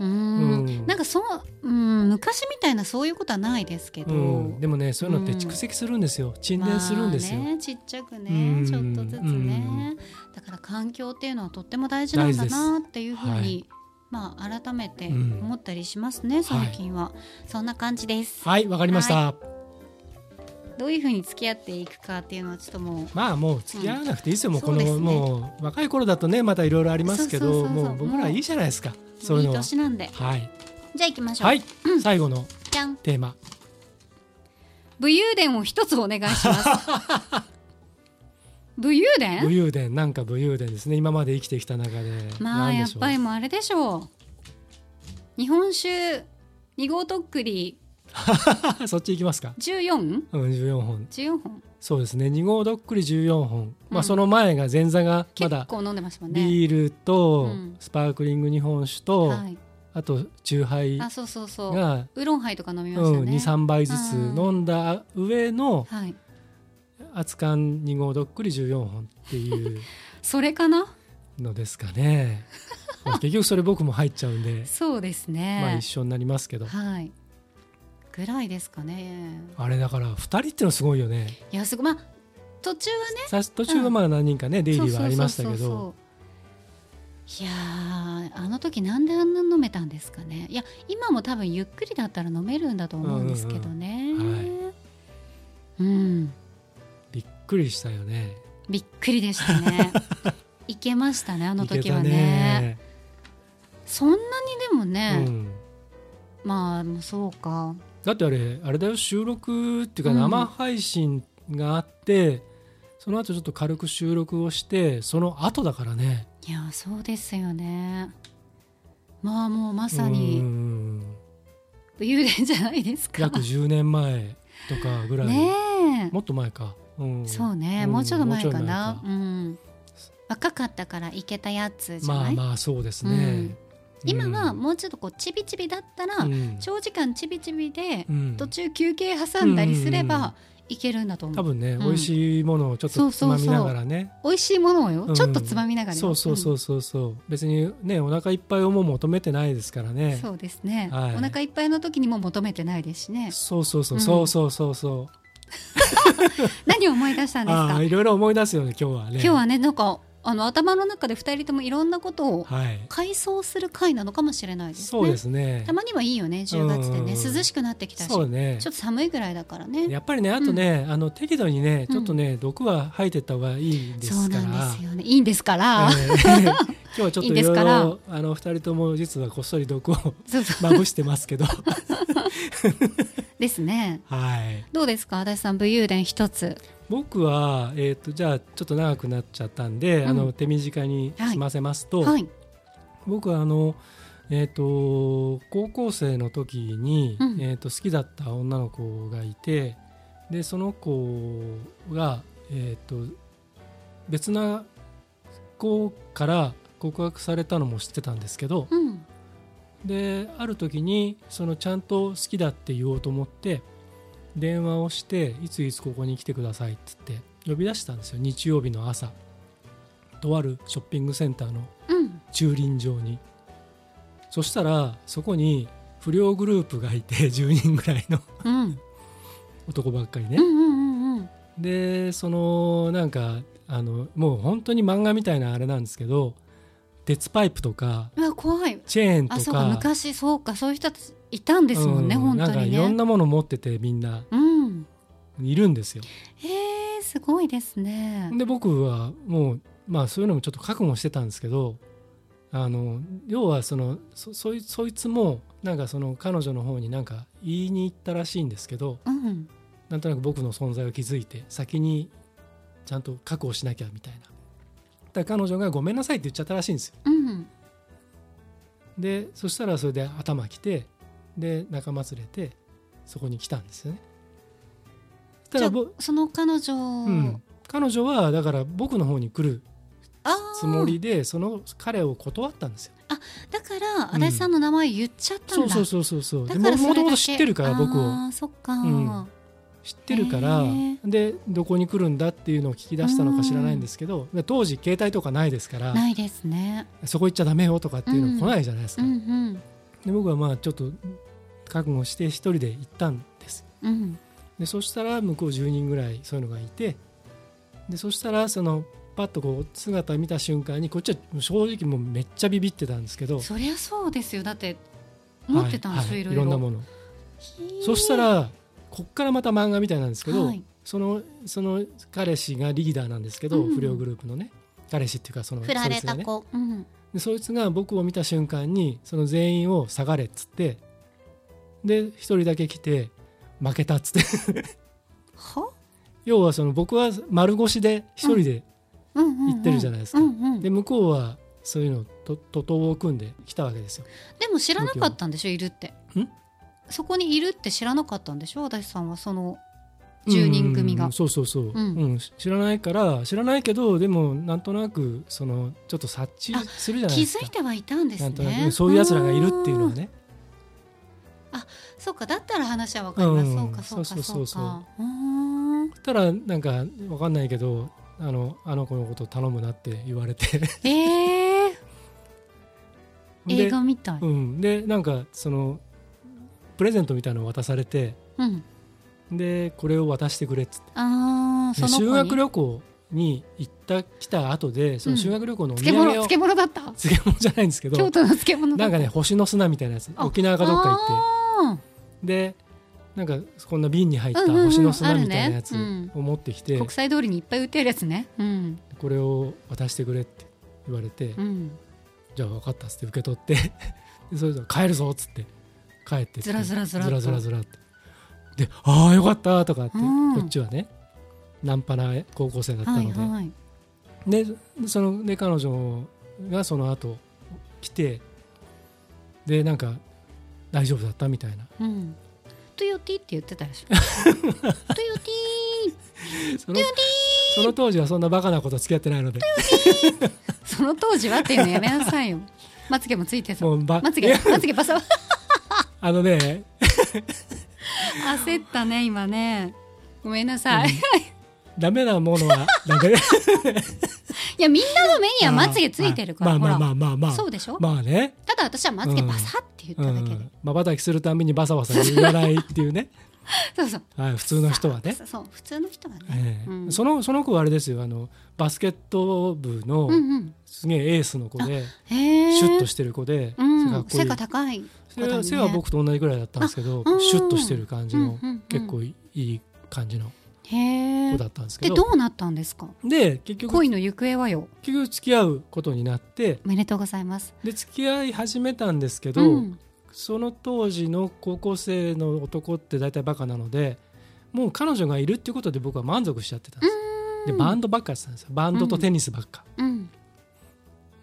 うん。うんなんかそう、うん、昔みたいなそういうことはないですけど、うん、でもねそういうのって蓄積するんですよ、沈殿するんですよ、まあね、ちっちゃくね、うん。ちょっとずつね、だから環境っていうのはとっても大事なんだなっていうふうに、はい。まあ改めてうん。思ったりしますね、最近は、そんな感じです。はいわかりました、どういうふうに付き合っていくかっていうのはちょっともうまあもう付き合わなくていいですよ、もうこのそうですね。もう若い頃だとねまたいろいろありますけどもう僕らいいじゃないですかそういいいう年なんで。はい。じゃあ行きましょう、はい、最後のじゃん。テーマ。武勇伝を一つお願いします。(laughs) 武勇武伝勇伝。なんか武勇伝ですね。今まで生きてきた中で。まあやっ何でしょう。ぱりもうあれでしょう。日本酒2号とっくり。(laughs) そっち行きますか。14?14 うん14本。本そうですね。2号どっくり14本、まあうんその前が前座がまだビールとうん。スパークリング日本酒と、はい、あと酎ハイあそうそうそう。が、ウーロンハイとか飲みまうん、したね、23杯ずつ飲んだ上のはい。熱燗2号どっくり14本っていう (laughs) それかな？のですかね。まあ結局それ僕も入っちゃうんで、(laughs) そうですね。まあ一緒になりますけど。はいぐらいですかね。あれだから2人っていうのすごいよね。いやすごい。まあ途中はね。さ途中はまあ何人かね、出入りはありましたけど。いやーあの時なんであんな飲めたんですかね。いや今も多分ゆっくりだったら飲めるんだと思うんですけどね。うん。うん。うんびっくりしたよね。びっくりでしたね。(laughs) いけましたねあの時はね。そんなにでもね、うん。まあそうかだってあれあれだよ収録っていうかうん。生配信があって、その後ちょっと軽く収録をしてその後だからね。いやそうですよね。まあもうまさうにん。武勇伝じゃないですか。約10年前とかぐらい、ねもっと前か、うん。えそうね、ん。もうちょっと前かな。前うん。若かったからいけたやつじゃない、まあまあそうですね、今はうん。もうちょっとこうちびちびだったら、うん。長時間ちびちびでうん。途中休憩挟んだりすれうんうん。うんばいけるんだと思う、多分ね、ん。美味しいものをちょっとつそうそう。まみながらね。美味しいものをよ、うん。ちょっとつまみながらよ。そうそうそうそう。そう別にねお腹いっぱいをもう求めてないですからうんね。そうですね、はい。お腹いっぱいの時にも求めてないですしね。そうそうそうう。ん。そうそうそうそう。(laughs) 何を思い出したんですか？いろいろ思い出すよね今日はね。今日はねなんかあの頭の中で2人ともいろんなことをはい。回想する回なのかもしれないですね。そうですね。たまにはいいよね10月でね。うん涼しくなってきたし。そうね。ちょっと寒いぐらいだからね。やっぱりねあとね、あの適度にねうん。ちょっとね、毒は吐いてった方がいいでそうすから。なんですよね。いいんですから、えー (laughs) 今日はちょっといろいろあの二人とも実はこっそり毒をそうそう。まぶしてますけど。(laughs) ですね。はい。どうですか足立さん武勇伝一つ僕は、えー、とじゃあちょっと長くなっちゃったんで、うん。あの手短に済ませますと、はい。僕はあの、えー、と高校生の時に、うん。えー、と好きだった女の子がいてでその子が、えー、と別な子から告白されたのも知ってたんですけどうん。である時にそのちゃんと好きだって言おうと思って電話をしていついつここに来てくださいって言って呼び出したんですよ。日曜日の朝。とあるショッピングセンターのうん。駐輪場に。そしたらそこに不良グループがいて (laughs) 10人ぐらいのうん。男ばっかりね、うんうんうんうん。でそのなんかあのもう本当に漫画みたいなあれなんですけど鉄パイプとか怖い。チェーンとか。か昔そうかそういう人たちいたんですもんね、うん本当なんかにねいろんなもの持っててみんな。うん。いるんですよ。へえすごいですね。で僕はもうまあそういうのもちょっと覚悟してたんですけどあの要はそのそそいそいつもなんかその彼女の方になんか言いに行ったらしいんですけどうん。なんとなく僕の存在を気づいて先にちゃんと確保しなきゃみたいなだから彼女がごめんなさいって言っちゃったらしいんですよ。うんでそしたらそれで頭きてで仲間連れてそこに来たんですよね。たらぼ、その彼女、うん、彼女はだから僕の方に来るあつもりでその彼を断ったんですよ。だから足立さんの名前言っちゃったんだ、そうそうそうそうそう。でだからももともと知ってるから僕を。あーそっか、うん知ってるからへー。でどこに来るんだっていうのを聞き出したのか知らないんですけどで当時携帯とかないですからないですね。そこ行っちゃダメよとかっていうの来ないじゃないですか、うんうんで僕はまあちょっと覚悟して一人で行ったんです。うん。でそしたら向こう10人ぐらいそういうのがいてでそしたらそのパッとこう姿見た瞬間にこっちは正直もうめっちゃビビってたんですけどそりゃそうですよ。だって持ってたんでしょ、はいいろいろ。いろんなもの。そしたらこっからまた漫画みたいなんですけど、はい。そのその彼氏がリーダーなんですけど、うん。不良グループのね彼氏っていうかその振られそいつがね。た子、うん。でそいつが僕を見た瞬間にその全員を下がれっつってで一人だけ来て負けたっつって。は？(laughs) 要はその僕は丸腰で一人で、うん。うんうん言ってるじゃないですか。で向こうはそういうのをと徒党を組んで来たわけですよ。でも知らなかったんでしょいるって。んそこにいるって知らなかったんでしょ？足立さんはその10人組が。うんそうそうそう、ん。うん知らないから知らないけどでもなんとなくそのちょっと察知するじゃない気ですか。づいてはいたんですなんとなねくそういうやつらがいるっていうのはね。ねそうかだったら話はわかります、うん。そうかそうかそうそうそう。そうか。たらなんかわかんないけどあのあの子のこと頼むなって言われて。えー、映で画みたい、うん、でなんかそのプレゼントみたいなのを渡されてうん、でこれを渡してくれっつって。あ修学旅行に行った来た後でその修学旅行のお土産を、漬物漬物だった？漬物じゃないんですけど京都の漬物なんかね星の砂みたいなやつ。あ沖縄かどっか行って。あでなんかこんな瓶に入った星の砂みたいなやつを持ってきて、ー国際通りにいっぱい売ってるやつね。うん。これを渡してくれって言われて、うん。じゃあ分かったっつって受け取って (laughs) でそれで帰るぞっつって帰ってずらずらずらずらずらずらって。でああよかったとかって、うん。こっちはねナンパな高校生だったのはいで、はい。でそので彼女がその後来てでなんか大丈夫だったみたいな。うん。トヨティって言ってたでしょ。(laughs) トヨティそのその当時はそんなバカなこと付き合ってないので。その当時はっていうのやめなさいよ。まつげもついてそうまつげまつげバサあのね。焦ったね今ね。ごめんなさい、いダメなものはダメ。(laughs) やみんなの目にはまつげついてるから、まあまあまほあまあまあ。らそうでしょ、まあね。ただ私はまつげバサって言っただけで、まばたきするためにバサバサ言わないっていうね、(laughs) そうそう。はい、普通の人はね、そう普通の人はね、ええ。うん。そのその子はあれですよ。あのバスケット部のうんうんすげえエースの子で、へえシュッとしてる子で、うん背が高い背背は僕と同じぐらいだったんですけど、あうんシュッとしてる感じの、うんうんうん。結構いい感じの子だったんですけど。でどうなったんですか？で結局恋の行方はよ。結局付き合うことになって。おめでとうございます。で付き合い始めたんですけど、うん。その当時の高校生の男って大体バカなのでもう彼女がいるっていうことで僕は満足しちゃってたんです。でバンドばっかやってたんですよ。バンドとテニスばっか、うん。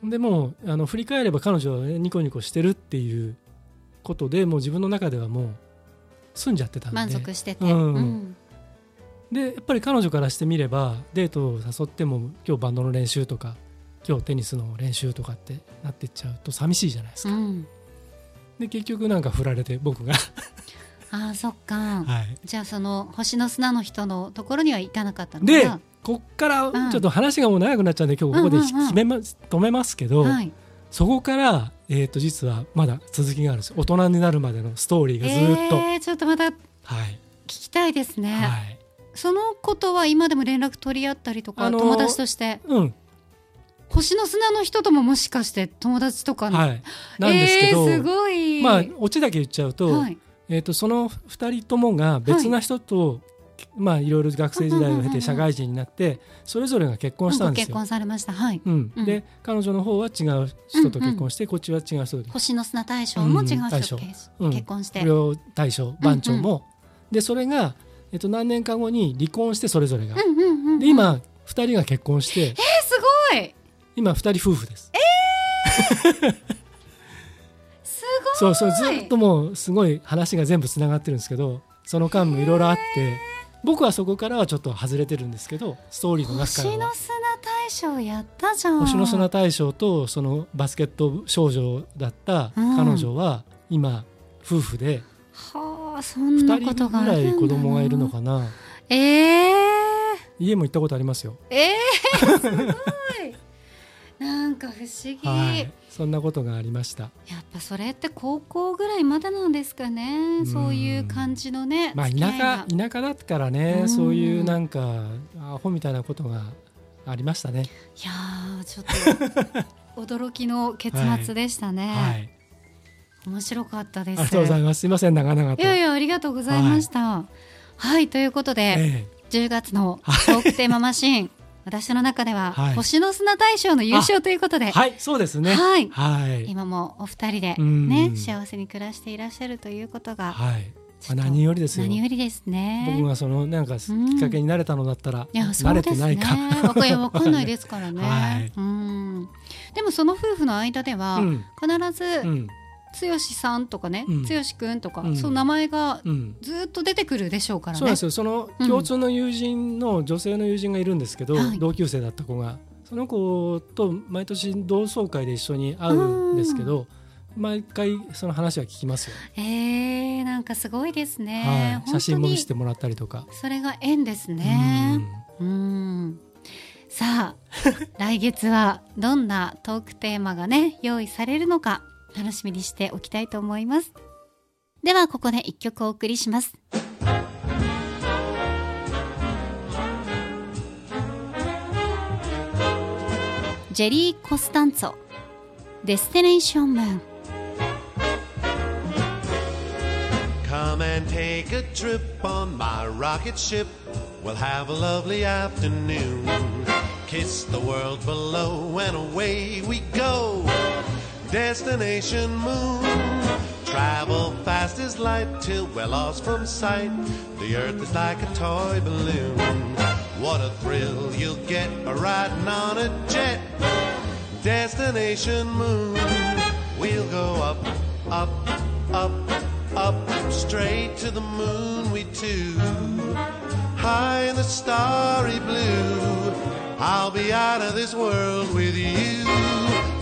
でもうあの振り返れば彼女は、ね、ニコニコしてるっていうことでもう自分の中ではもう済んじゃってたんで。満足してて、うん。うん。でやっぱり彼女からしてみればデートを誘っても今日バンドの練習とか今日テニスの練習とかってなってっちゃうと寂しいじゃないですか、うん。で結局なんか振られて僕が。ああそっか、はい。じゃあその星の砂の人のところには行かなかったのでかこっからん。ちょっと話がもう長くなっちゃうんで今日ここでうんうんうん。決めます止めますけど、なはい。そこから、えー、と実はまだ続きがあるんです。大人になるまでのストーリーがずーっと、えー、ちょっとまた聞はい、きたいですね、はい、そのことは今でも連絡取り合ったりとか、あのー友達として？うん。星の砂の人とももしかして友達とかの、はい。なんですけど、えー、すごい。まあオチだけ言っちゃうと,、はい、えー、とその2人ともが別な人と、まあいろいろ学生時代を経うんうんうんうんて社会人になってそれぞれが結婚したんですよ。ご結婚されました。はい。うん。うん。で彼女の方は違う人と結婚して、こっちは違う人と星の砂大将も違う人と結うん。結婚して、不良大将番長も、でそれが、えっと、何年か後に離婚してそれぞれが、うんうんうんうん。で今2人が結婚して。えー、すごい。今2人夫婦です。(laughs) すそうそうずっともうすごい話が全部つながってるんですけどその間もいろいろあって僕はそこからはちょっと外れてるんですけどストーリーの中からは。星の砂大賞やったじゃん。星の砂大賞とそのバスケット少女だった彼女は今夫婦ではあそんな2人ことがあぐらいるんだな。子供がいるのかな。ええ家も行ったことありますよ。ええすごい。なんか不思議、はいそんなことがありました。やっぱそれって高校ぐらいまでなんですかね。ん。そういう感じのねまあ田舎田舎だったからねうん。そういうなんかアホみたいなことがありましたね。いやーちょっと驚きの結末でしたね、はい。面白かったです。ありがとうございます。すいません長々と。いやいやありがとうございました。はい、ということで、え10月のトークテーママシーン私の中では、はい。星の砂大賞の優勝ということで、えはいそうですね。はい。はい。今もお二人でうん。ね幸せに暮らしていらっしゃるということがはい。ちょっと何よりですよ。何よりですね。僕がそのなんかきっかけになれたのだったらいやそ慣れてないか。わかいやわかんないですからね、(laughs) はい。うん。でもその夫婦の間では、うん。必ずうん剛さんとかね、うん。剛くんとか、うん。その名前がうん。ずっと出てくるでしょうからね。そうなんですよ。そのうん。共通の友人の女性の友人がいるんですけど、はい。同級生だった子が。その子と毎年同窓会で一緒に会うんですけど毎回その話は聞きますよ、えー、なんかすごいですね、はい、写真も見にせてもらったりとか、それが縁ですね。うん。さあ来月はどんなトークテーマがね用意されるのか楽しみにしておきたいと思いますではここで一曲お送りしますジェリー・コスタンツォデステネーション・ムーン Come and take a trip on my rocket ship. We'll have a lovely afternoon. Kiss the world below and away we go. Destination moon. Travel fast as light till we're lost from sight. The earth is like a toy balloon. What a thrill you'll get riding on a jet. Destination moon. We'll go up, up, up, up, straight to the moon, we two. High in the starry blue, I'll be out of this world with you.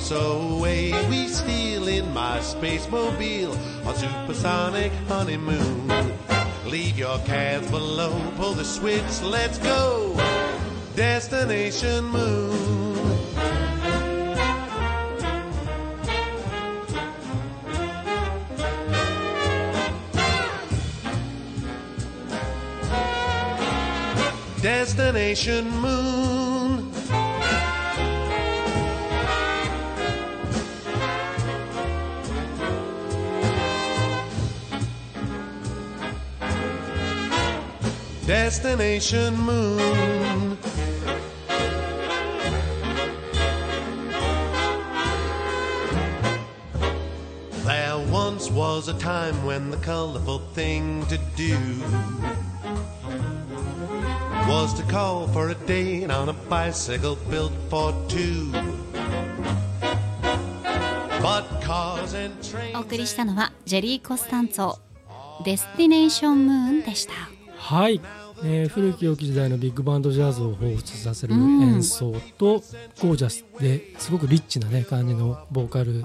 So away we steal in my space mobile on supersonic honeymoon. Leave your cares below, pull the switch, let's go. Destination moon. Destination Moon. Destination Moon. There once was a time when the colorful thing to do was to call for a date on a bicycle built for two. But cars and お trains 送りしたのはジェリー・コスタンツォデスティネーション・ムーンでした はい、えー古き良き時代のビッグバンドジャズを彷彿させるうん。演奏と、ゴージャスですごくリッチな、ね、感じのボーカル。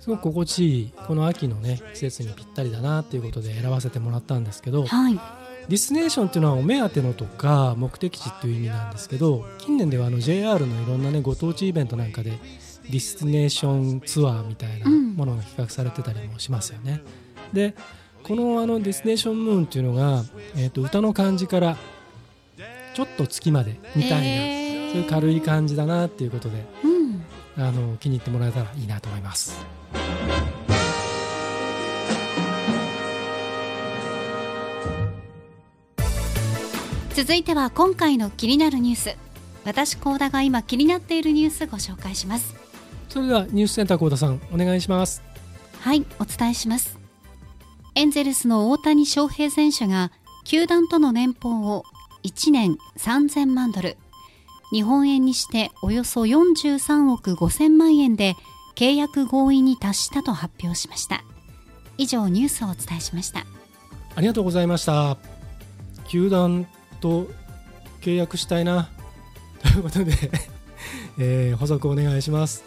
すごく心地いいこの秋の、ね、季節にぴったりだなっていうことで選ばせてもらったんですけどはい。デDestination っていうのはお目当てのとか目的地っていう意味なんですけど近年ではあの JR のいろんな、ね、ご当地イベントなんかで Destination ツアーみたいなものが企画されてたりもしますよね。でこのあの Destination Moon っていうのが、えー、と歌の感じからちょっと月までみたいな、えー。そういう軽い感じだなっていうことでうん。あの気に入ってもらえたらいいなと思います。続いては今回の気になるニュース。私高田が今気になっているニュースご紹介します。それではニュースセンター幸田さんお願いします。はいお伝えしますエンゼルスの大谷翔平選手が球団との年俸を1年3000万ドル日本円にしておよそ43億5000万円で契約合意に達したと発表しました。以上ニュースをお伝えしました。ありがとうございました。球団と契約したいな。(laughs) ということでえー補足お願いします。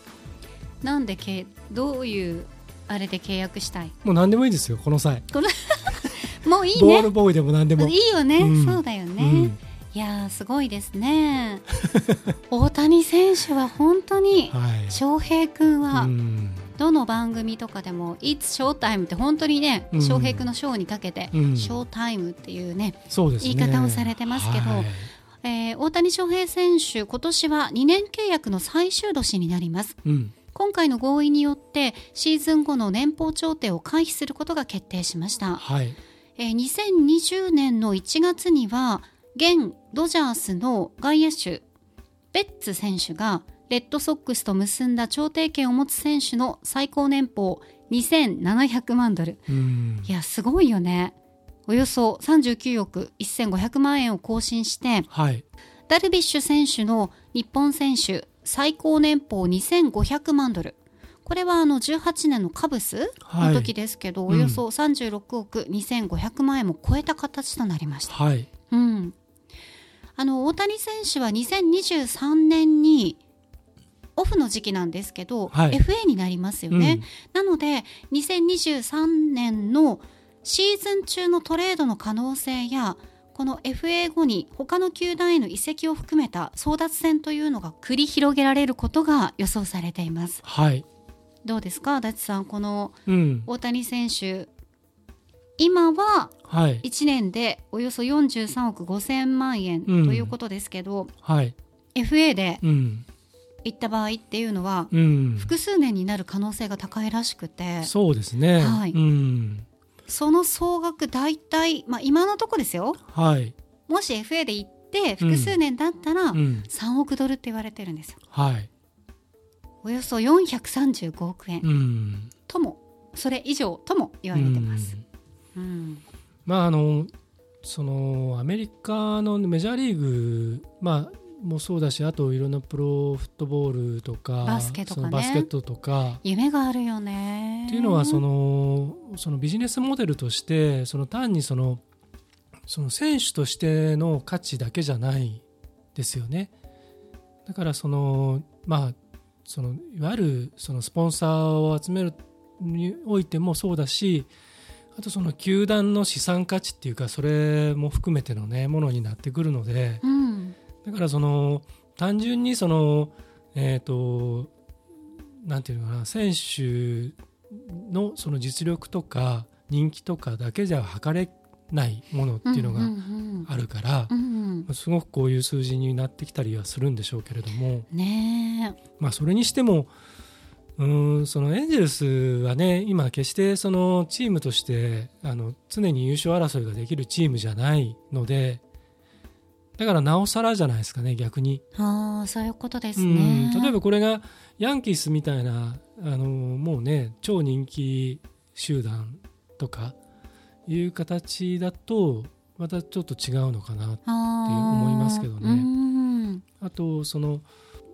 なんでけどういうあれで契約したい。もう何でもいいですよこの際。(laughs) もういいね。ボールボーイでも何でも。いいよね、うん。そうだよね、うん。いやーすごいですね。(laughs) 大谷選手は本当にはい。翔平君はうん。どの番組とかでも「It's Showtime」って本当にね、うん。翔平君のショーにかけて「うん。Showtime」っていうね、ね。言い方をされてますけどはい。えー大谷翔平選手今年は2年契約の最終年になります。うん今回の合意によってシーズン後の年俸調停を回避することが決定しました、はい。えー2020年の1月には現ドジャースの外野手ベッツ選手がレッドソックスと結んだ調停権を持つ選手の最高年俸2700万ドル。うん。いやすごいよね。およそ39億1500万円を更新してはい。ダルビッシュ選手の日本選手最高年俸2500万ドル。これはあの18年のカブスの時ですけど、はいおよそ36億2500万円も超えた形となりました。はい。うん、あの大谷選手は2023年にオフの時期なんですけど、はい。FA になりますよね。なので2023年のシーズン中のトレードの可能性やこの FA 後に他の球団への移籍を含めた争奪戦というのが繰り広げられることが予想されています。はい。どうですか？足立さんこのうん。大谷選手。今ははい。1年でおよそ43億5000万円とうん。いうことですけど、はい。FA でうん。行った場合っていうのはうん。複数年になる可能性が高いらしくて。そうですね。はい。うんその総額大体、まあ、今のとこですよ。はい。もし FA で行って複数年だったらうん。3億ドルって言われてるんです。よはい。およそ435億円。うん。ともそれ以上とも言われてます、うん。まああのそのアメリカのメジャーリーグまあもそうだしあといろんなプロフットボールとかバスケとかね。バスケットとか。夢があるよねっていうのはそのそのビジネスモデルとしてその単にそのその選手としての価値だけじゃないですよね。だからそのまあそのいわゆるそのスポンサーを集めるにおいてもそうだしあとその球団の資産価値っていうかそれも含めてのねものになってくるのでうんだからその単純にそのえっ、となんていうのかな選手のその実力とか人気とかだけじゃ測れないものっていうのがあるからすごくこういう数字になってきたりはするんでしょうけれども。ねえ。まあそれにしてもうーんそのエンゼルスはね今決してそのチームとしてあの常に優勝争いができるチームじゃないのでだからなおさらじゃないですかね逆に。ああそういうことですうねん。例えばこれがヤンキースみたいなあのもうね超人気集団とかいう形だとまたちょっと違うのかなあー思いますけどね。うん。あとその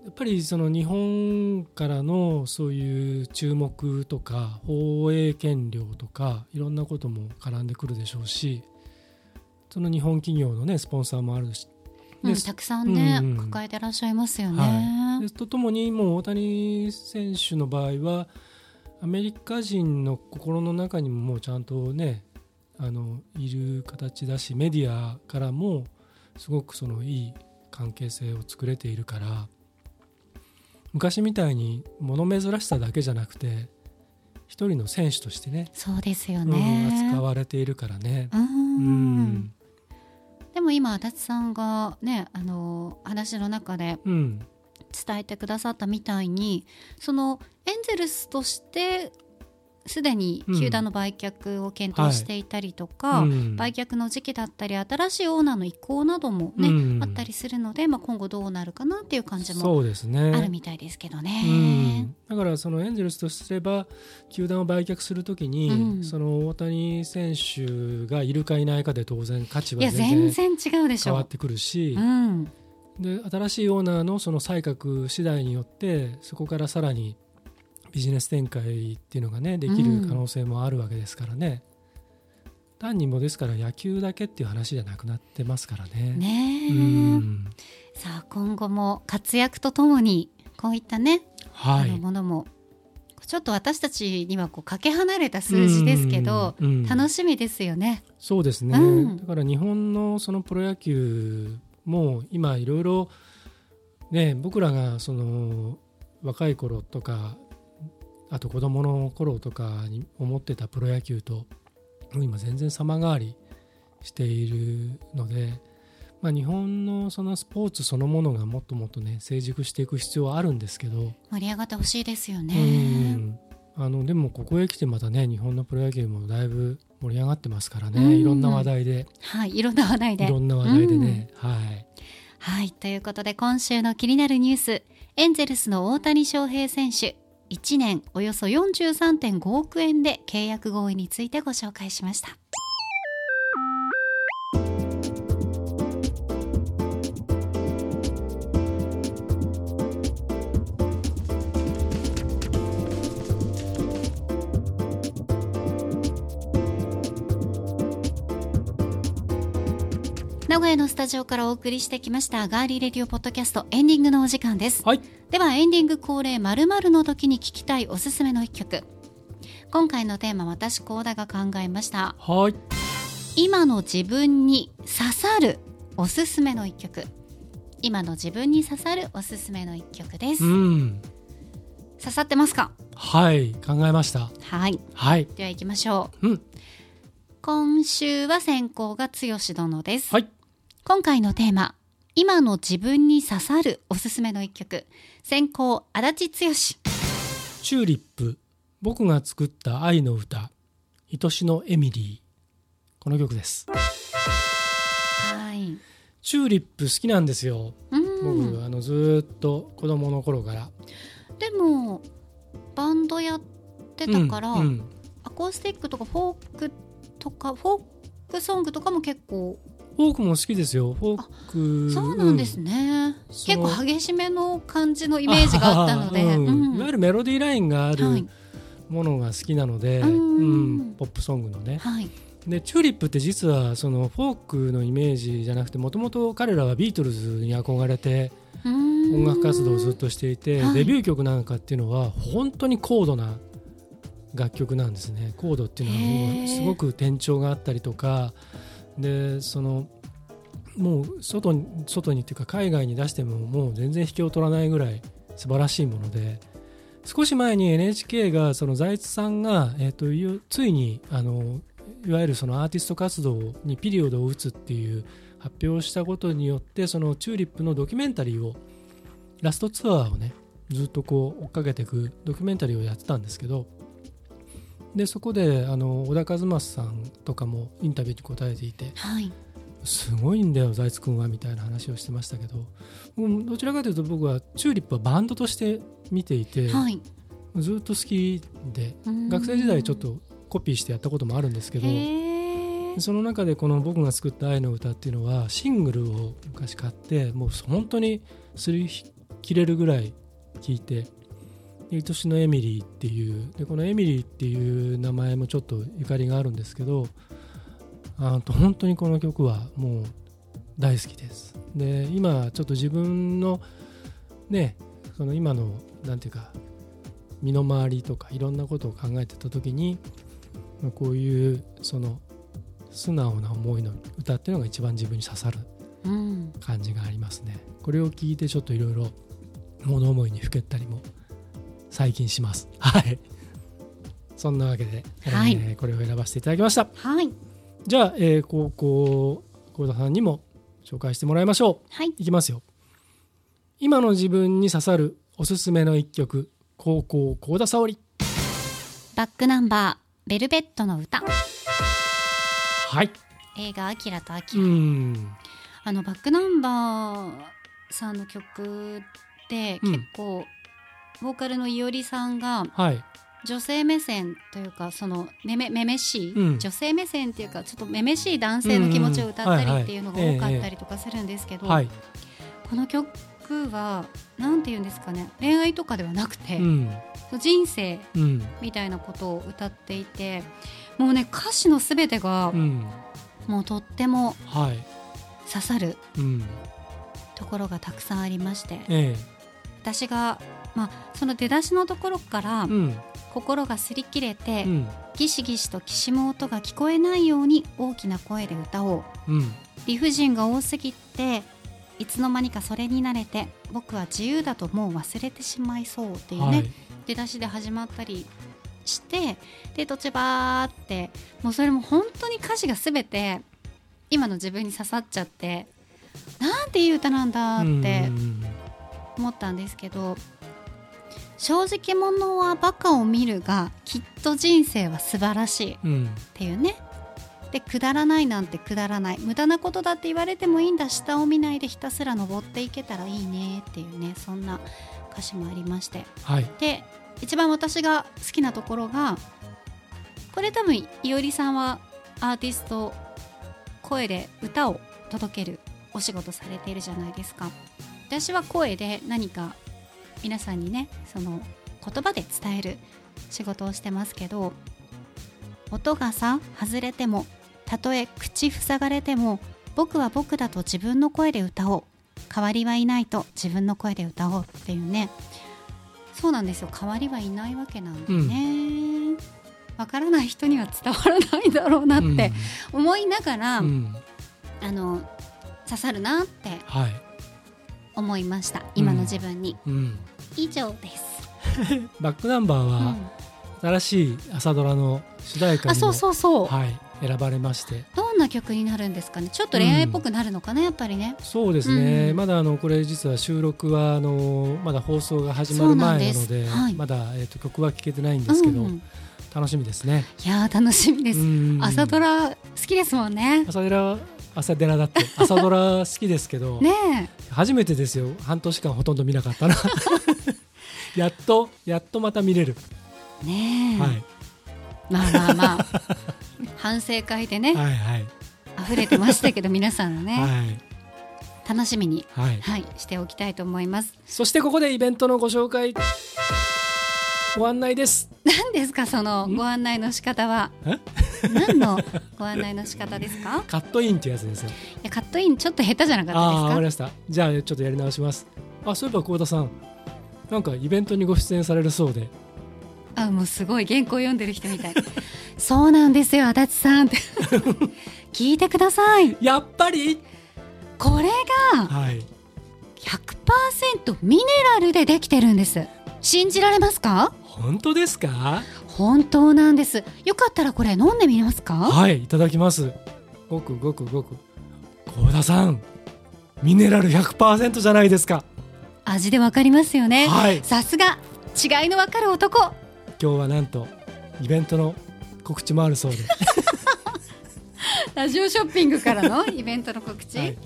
やっぱりその日本からのそういう注目とか放映権料とかいろんなことも絡んでくるでしょうしその日本企業のねスポンサーもあるし。うんでたくさんね、うん抱えてらっしゃいますよね、はい、でとともにもう大谷選手の場合はアメリカ人の心の中にももうちゃんとねあのいる形だしメディアからもすごくそのいい関係性を作れているから昔みたいに物珍しさだけじゃなくて一人の選手としてねそうですようんね、扱われているからね。うん。うんでも今足立さんがねあの話の中でうん。伝えてくださったみたいにそのエンゼルスとしてすでに球団の売却を検討していたりとか、うん。売却の時期だったり新しいオーナーの意向などもね、うん。あったりするので、まあ、今後どうなるかなっていう感じもそうですね。あるみたいですけどうね。ん、だからそのエンゼルスとすれば球団を売却するときに、うん。その大谷選手がいるかいないかで当然価値は全然違うでしょ。変わってくるし、うん、で新しいオーナーのその採択次第によってそこからさらにビジネス展開っていうのがねできる可能性もあるわけですからね、単にもうですから野球だけっていう話じゃなくなってますからね。ねえ、うん。さあ今後も活躍とともにこういったね、あのはいものもちょっと私たちにはこうかけ離れた数字ですけど、うんうん。楽しみですよね。そうですね、うん。だから日本のそのプロ野球も今いろいろね僕らがその若い頃とかあと子供の頃とかに思ってたプロ野球と今全然様変わりしているので、まあ、日本のそのスポーツそのものがもっともっとね成熟していく必要はあるんですけど、盛り上がってほしいですようね。んあのでもここへ来てまたね日本のプロ野球もだいぶ盛り上がってますからね、うんいろんな話題で。はい、いろんな話題で。いろんな話題でね、はい。はい、ということで今週の気になるニュース、エンゼルスの大谷翔平選手、1年およそ43.5億円で契約合意についてご紹介しました。名古屋のスタジオからお送りしてきましたガーリーレディオポッドキャストエンディングのお時間です。はい。ではエンディング恒例〇〇の時に聞きたいおすすめの一曲。今回のテーマ私高田が考えました。はい。今の自分に刺さるおすすめの一曲。今の自分に刺さるおすすめの一曲です。うん。刺さってますか？はい。考えました。はい。はい。では行きましょう。うん。今週は先行が剛殿です。はい。今回のテーマ今の自分に刺さるおすすめの一曲先行足立剛チューリップ。僕が作った愛の歌。愛しのエミリー。この曲です。はいチューリップ好きなんですよ。うん僕、あの、ずーっと子供の頃から。でもバンドやってたから、うんうんアコースティックとかフォークとかフォークソングとかも結構フォークも好きですよ。フォーク。そうなんですね、そ結の構激しめの感じのイメージがあったので、う。ん。うん。いわゆるメロディーラインがあるはい。ものが好きなので、うんうん。ポップソングのね。はい。でチューリップって実はそのフォークのイメージじゃなくてもともと彼らはビートルズに憧れて音音楽活動をずっとしていてはい。デビュー曲なんかっていうのは本当に高度な楽曲なんですね。高度っていうのはすごく転調があったりとかでそのもう外に外にっていうか海外に出してももう全然引けを取らないぐらい素晴らしいもので少し前に NHK がその財津さんが、えー、とついにあのいわゆるそのアーティスト活動にピリオドを打つっていう発表をしたことによってそのチューリップのドキュメンタリーをラストツアーをねずっとこう追っかけていくドキュメンタリーをやってたんですけどでそこであの小田和正さんとかもインタビューに答えていてはい。すごいんだよ財津君はみたいな話をしてましたけどうんどちらかというと僕はチューリップはバンドとして見ていて、はい。ずっと好きでうん。学生時代ちょっとコピーしてやったこともあるんですけどその中でこの僕が作った「愛の歌」っていうのはシングルを昔買ってもう本当にすり切れるぐらい聴いて「愛しのエミリー」っていうでこのエミリーっていう名前もちょっとゆかりがあるんですけどあと本当にこの曲はもう大好きです。で今ちょっと自分のねその今のなんていうか身の回りとかいろんなことを考えてた時にまあこういうその素直な思いの歌っていうのが一番自分に刺さるうん。感じがありますね。これを聞いてちょっといろいろ物思いにふけったりも最近します。(laughs) はい。そんなわけで、はい。えーこれを選ばせていただきました。はい。じゃあ、えー高校幸田さんにも紹介してもらいましょう。はい。いきますよ。今の自分に刺さるおすすめの一曲。高校幸田沙織。バックナンバーベルベットの歌。はい。映画「アキラとアキうラ」ん。あのバックナンバーさんの曲でうん。結構、ボーカルのいおりさんがはい。女性目線というかそのめめめめしい、うん。女性目線っていうかちょっとめめしい男性の気持ちを歌ったりっていうのが多かったりとかするんですけど、はい。この曲はなんて言うんですかね恋愛とかではなくて、うん。人生うん。みたいなことを歌っていてもうね歌詞のすべてがうん。もうとってもはい。刺さるうん。ところがたくさんありましてえ。私が、まあ、その出だしのところからうん。心が擦り切れて、うん。ギシギシときしむ音が聞こえないように大きな声で歌おう。うん。理不尽が多すぎていつの間にかそれに慣れて僕は自由だともう忘れてしまいそうっていうね、はい。出だしで始まったりしてで途中バーってもうそれも本当に歌詞が全て今の自分に刺さっちゃってなんていい歌なんだってうん。思ったんですけど正直者はバカを見るがきっと人生は素晴らしい。っうん。ていうね。でくだらないなんてくだらない。無駄なことだって言われてもいいんだ。下を見ないでひたすら登っていけたらいいねっていうね。そんな歌詞もありまして。はい。で一番私が好きなところがこれ多分いおりさんはアーティスト声で歌を届けるお仕事されているじゃないですか。私は声で何か皆さんにねその言葉で伝える仕事をしてますけど音がさ外れてもたとえ口塞がれても僕は僕だと自分の声で歌おう。代わりはいないと自分の声で歌おうっていうね。そうなんですよ。代わりはいないわけなんでね、わからない人には伝わらないだろうなって思いながら、うん。うんあの刺さるなってはい。思いました。今の自分に、うん以上です、(laughs) バックナンバーうん。は新しい朝ドラの主題歌あそうにもそうそう、はい選ばれまして。どんな曲になるんですかね？ちょっと恋愛っぽくなるのかな、やっぱりね。そうですね、うん。まだあのこれ実は収録はあのまだ放送が始まる前なのではい。まだ、えー、と曲は聴けてないんですけど、うんうん。楽しみですね。いやー楽しみです、うん。朝ドラ好きですもんね。朝ドラ朝ドラだって朝ドラ好きですけど、ね初めてですよ。半年間ほとんど見なかったな。(laughs) やっとやっとまた見れる、えねえ、はい、まあまあまあ。反省会でね、はいはい。溢れてましたけど (laughs) 皆さんのね、はい。楽しみに、はい。はい、しておきたいと思います。そしてここでイベントのご紹介ご案内です。何ですかそのん？ご案内の仕方は？え？何のご案内の仕方ですか？(laughs) カットインってやつですよ。いやカットインちょっと下手じゃなかああーわかったでりました。じゃあちょっとやり直します。あそういえば幸田さんなんかイベントにご出演されるそうで。すかあもうすごい原稿読んでる人みたい。(laughs) そうなんですよ足立さん。っ (laughs) て聞いてください。やっぱり？これがはい。100%ミネラルでできてるんです信じられますか？本当ですか？本当なんです。よかったらこれ飲んでみますか？はいいただきます。ごくごくごく。幸田さんミネラル100%じゃないですか。味でわかりますよね。はい。さすが違いのわかる男。今日はなんとイベントの告知もあるそうで、(laughs) ラジオショッピングからのイベントの告知、はい、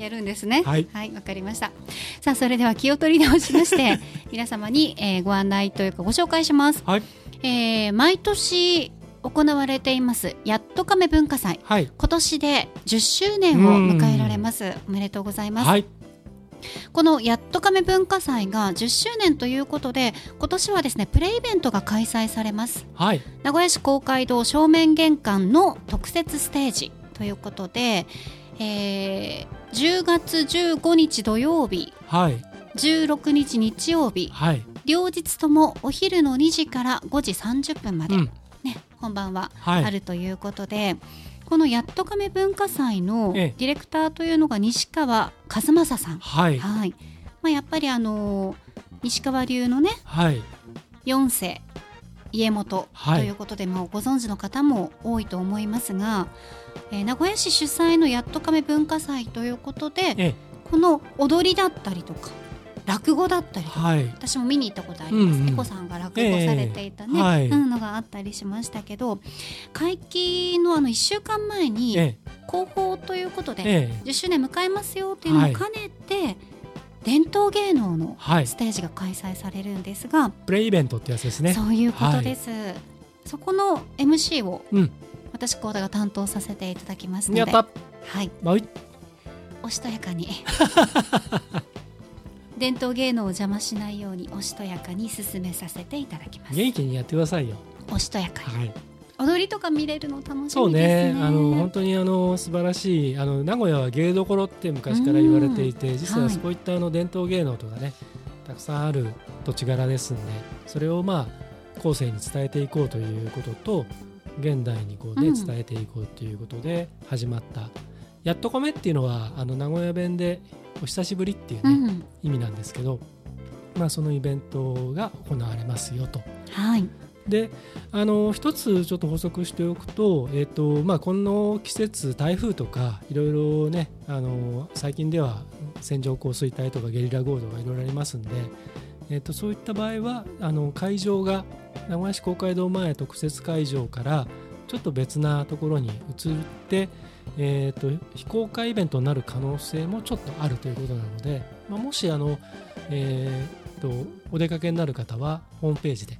やるんですね。はい。わ、かりました。さあそれでは気を取り直しまして (laughs) 皆様に、えーご案内というかご紹介します、はい。えー毎年行われていますやっと亀文化祭。はい。今年で10周年を迎えられます。おめでとうございます、はい。このやっと亀文化祭が10周年ということで今年はですねプレイベントが開催されます。はい。名古屋市公会堂正面玄関の特設ステージということで、えー10月15日土曜日はい。16日日曜日はい。両日ともお昼の2時から5時30分まで、うん。ね、本番ははい。あるということで、このやっと亀文化祭のええ。ディレクターというのが西川和正さん、はい。はい。まあ、やっぱりあのー西川流のねはい。四世家元はい。ということで、もうご存知の方も多いと思いますが、えー名古屋市主催のやっと亀文化祭ということでええ。この踊りだったりとか落語だったりとかはい。私も見に行ったことあります、うんうん。エコさんが落語されていたね、ええはい。うん、のがあったりしましたけど会期のあの1週間前にえ広報ということで、ええ。え10周年迎えますよっていうのを兼ねて、伝統芸能のはい。ステージが開催されるんですが、プレイイベントってやつですね。そういうことです、そこの MC をうん私コーダが担当させていただきますので。はい、まあい。おしとやかに。(laughs) 伝統芸能を邪魔しないようにおしとやかに進めさせていただきます。元気にやってくださいよ。おしとやかに。はい。踊りとか見れるの楽しみですね。そうね。あの本当にあの素晴らしいあの名古屋は芸どころって昔から言われていて実はそういったあの伝統芸能とかねたくさんある土地柄ですんでそれをまあ後世に伝えていこうということと現代にこう、ねうん。伝えていこうということで始まった「やっと米」っていうのはあの名古屋弁で「お久しぶり」っていうね、うん。意味なんですけど、まあ、そのイベントが行われますよと。はい。であの一つちょっと補足しておくと,、えーとまあ、この季節台風とかいろいろねあの最近では線状降水帯とかゲリラ豪雨とかいろいろありますんで、えー、とそういった場合はあの会場が名古屋市公会堂前特設会場からちょっと別なところに移って、えー、と非公開イベントになる可能性もちょっとあるということなので、まあ、もしあの、えー、とお出かけになる方はホームページで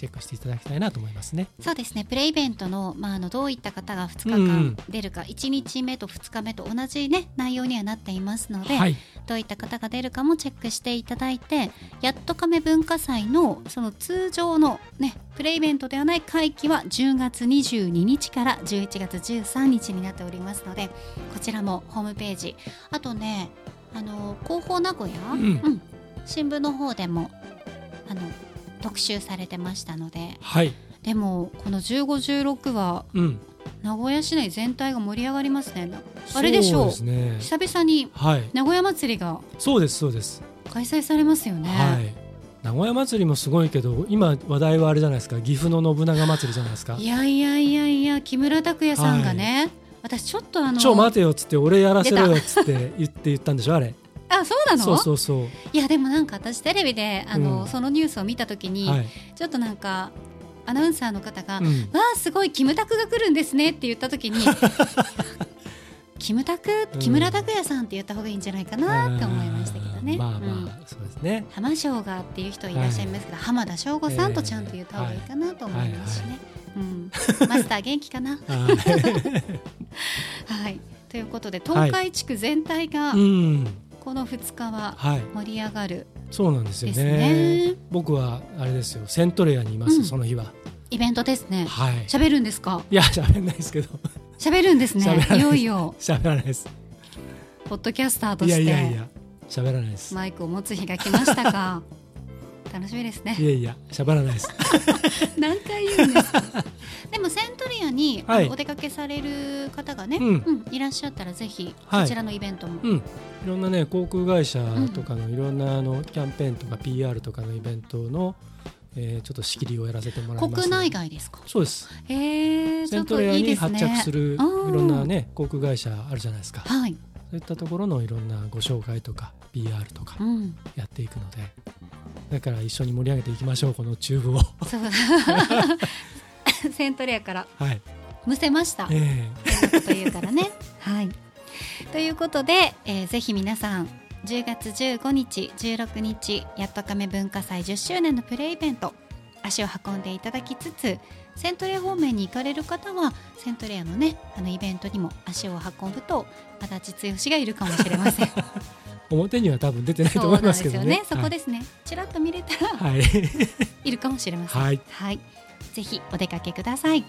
チェックしていただきたいなと思いますね。そうですね。プレイベントの,、まあ、あのどういった方が2日うんう間ん。出るか、1日目と2日目と同じ、ね、内容にはなっていますので、はい、どういった方が出るかもチェックしていただいてやっと亀文化祭のその通常の、ね、プレイベントではない会期は10月22日から11月13日になっておりますのでこちらもホームページ。あとねあの広報名古屋、うん。新聞の方でもあの特集されてましたのではい、でもこの1516はうん、名古屋市内全体が盛り上がりますねあれでしょうね。久々にはい、名古屋祭りがそうですそうです。開催されますよね。はい。名古屋祭りもすごいけど、今話題はあれじゃないですか。岐阜の信長祭りじゃないですかい。やいやいやいや木村拓哉さんがね、私ちょっとあのちょ待てよっつって俺やらせろよっつって言って言ったんでしょあれ。あそうなの？そうそうそう。いやでもなんか私テレビであの、うんそのニュースを見た時に、はい。ちょっとなんかアナウンサーの方が「うん。わあすごいキムタクが来るんですね」って言った時に (laughs) キムタクうん木村拓哉さんって言った方がいいんじゃないかなって思いましたけどね。まあまあ、うんそうですね。浜翔がっていう人いらっしゃいますけど、浜田省吾さんとちゃんと言った方がいいかなと思いますしね。うん、マスター元気かな？(laughs) はい。はい、ということで東海地区全体がうん。この2日ははい。盛り上がるそうなんですよね。ね僕はあれですよ。セントレアにいます、うんその日は。イベントですね。はい。喋るんですか？いや喋んないですけど。喋るんですねいいよいよ (laughs) 喋らないです。ポッドキャスターといやしていやいや。喋らないです。マイクを持つ日が来ましたか (laughs) 楽しみですね。いやいや喋らないです。(laughs) 何回言うんですか？(laughs) でもセントリアに、はい。お出かけされる方がね、うん。うんいらっしゃったらぜひはい。そちらのイベントも、うん、いろんなね航空会社とかのいろんなあのキャンペーンとか PR とかのイベントの、えーちょっと仕切りをやらせてもらいます。国内外ですか？そうです。へえちょっとセントレアに発着するいろんなね航空会社あるじゃないですか。はい、そういったところのいろんなご紹介とか PR とかうん、やっていくのでだから一緒に盛り上げていきましょうこのチューブを。(laughs) セントレアから。はい。むせました。えそんなこと言うからね。(laughs) はい、ということで、えーぜひ皆さん10月15日16日やっと亀文化祭10周年のプレイイベント足を運んでいただきつつセントレア方面に行かれる方はセントレアのねあのイベントにも足を運ぶと足立剛がいるかもしれません。(laughs) え表には多分出てないと思ないますけどねね。そこですね。ちらっと見れたらはい、(laughs) いるかもしれません。はいぜひお出かけください。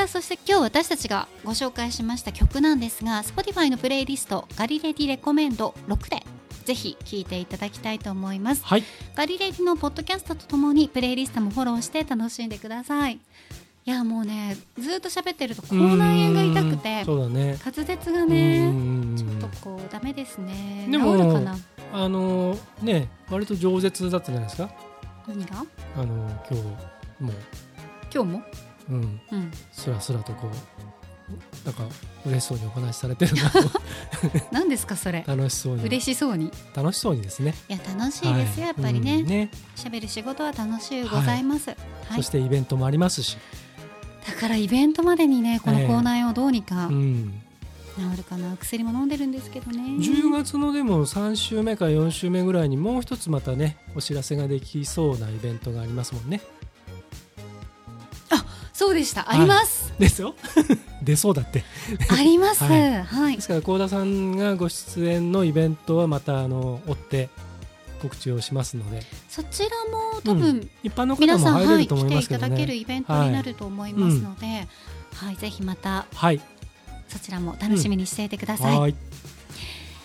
さあそして今日私たちがご紹介しました曲なんですが Spotify のプレイリストガリレディレコメンド6でぜひ聴いていただきたいと思いますはい、ガリレディのポッドキャストとともにプレイリストもフォローして楽しんでくださいいやもうねずっと喋ってると口内炎が痛くてそうだね。滑舌がうねんちょっとこうダメですね。でも治るかな。あのね割と饒舌だったじゃないですか。何が？あの今日も。今日も？う、うん、うん。すらすらとこうなんか嬉しそうにお話しされてるなと。(laughs) 何ですかそれ？楽しそうに。嬉しそうに。い楽しそうにですね。や楽しいですよ、やっぱりうんね。ね喋る仕事は楽しゅうございます、はい。そしてイベントもありますし、だからイベントまでにねこのええ口内炎をどうにかうん、治るかな、薬も飲んでるんですけどね。10月のでも3週目か4週目ぐらいにもう一つまたねお知らせができそうなイベントがありますもんね。そうでした、はいあります。ですよ。(laughs) 出そうだって。あります。(laughs) は、はい。ですから幸田さんがご出演のイベントはまたあの追って告知をしますので。そちらも多分、う一般の方皆さん、はい、も入れると来てい思いますけどただけるねイベントになると思いますので、はい。ぜひまたはい。そちらも楽しみにしていてください、はい。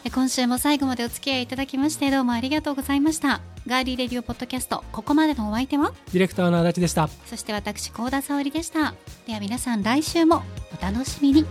え今週も最後までお付き合いいただきましてどうもありがとうございました。ガーリーレディオポッドキャストここまでのお相手は？ディレクターの足立でした。そして私高田沙織でした。では皆さん来週もお楽しみに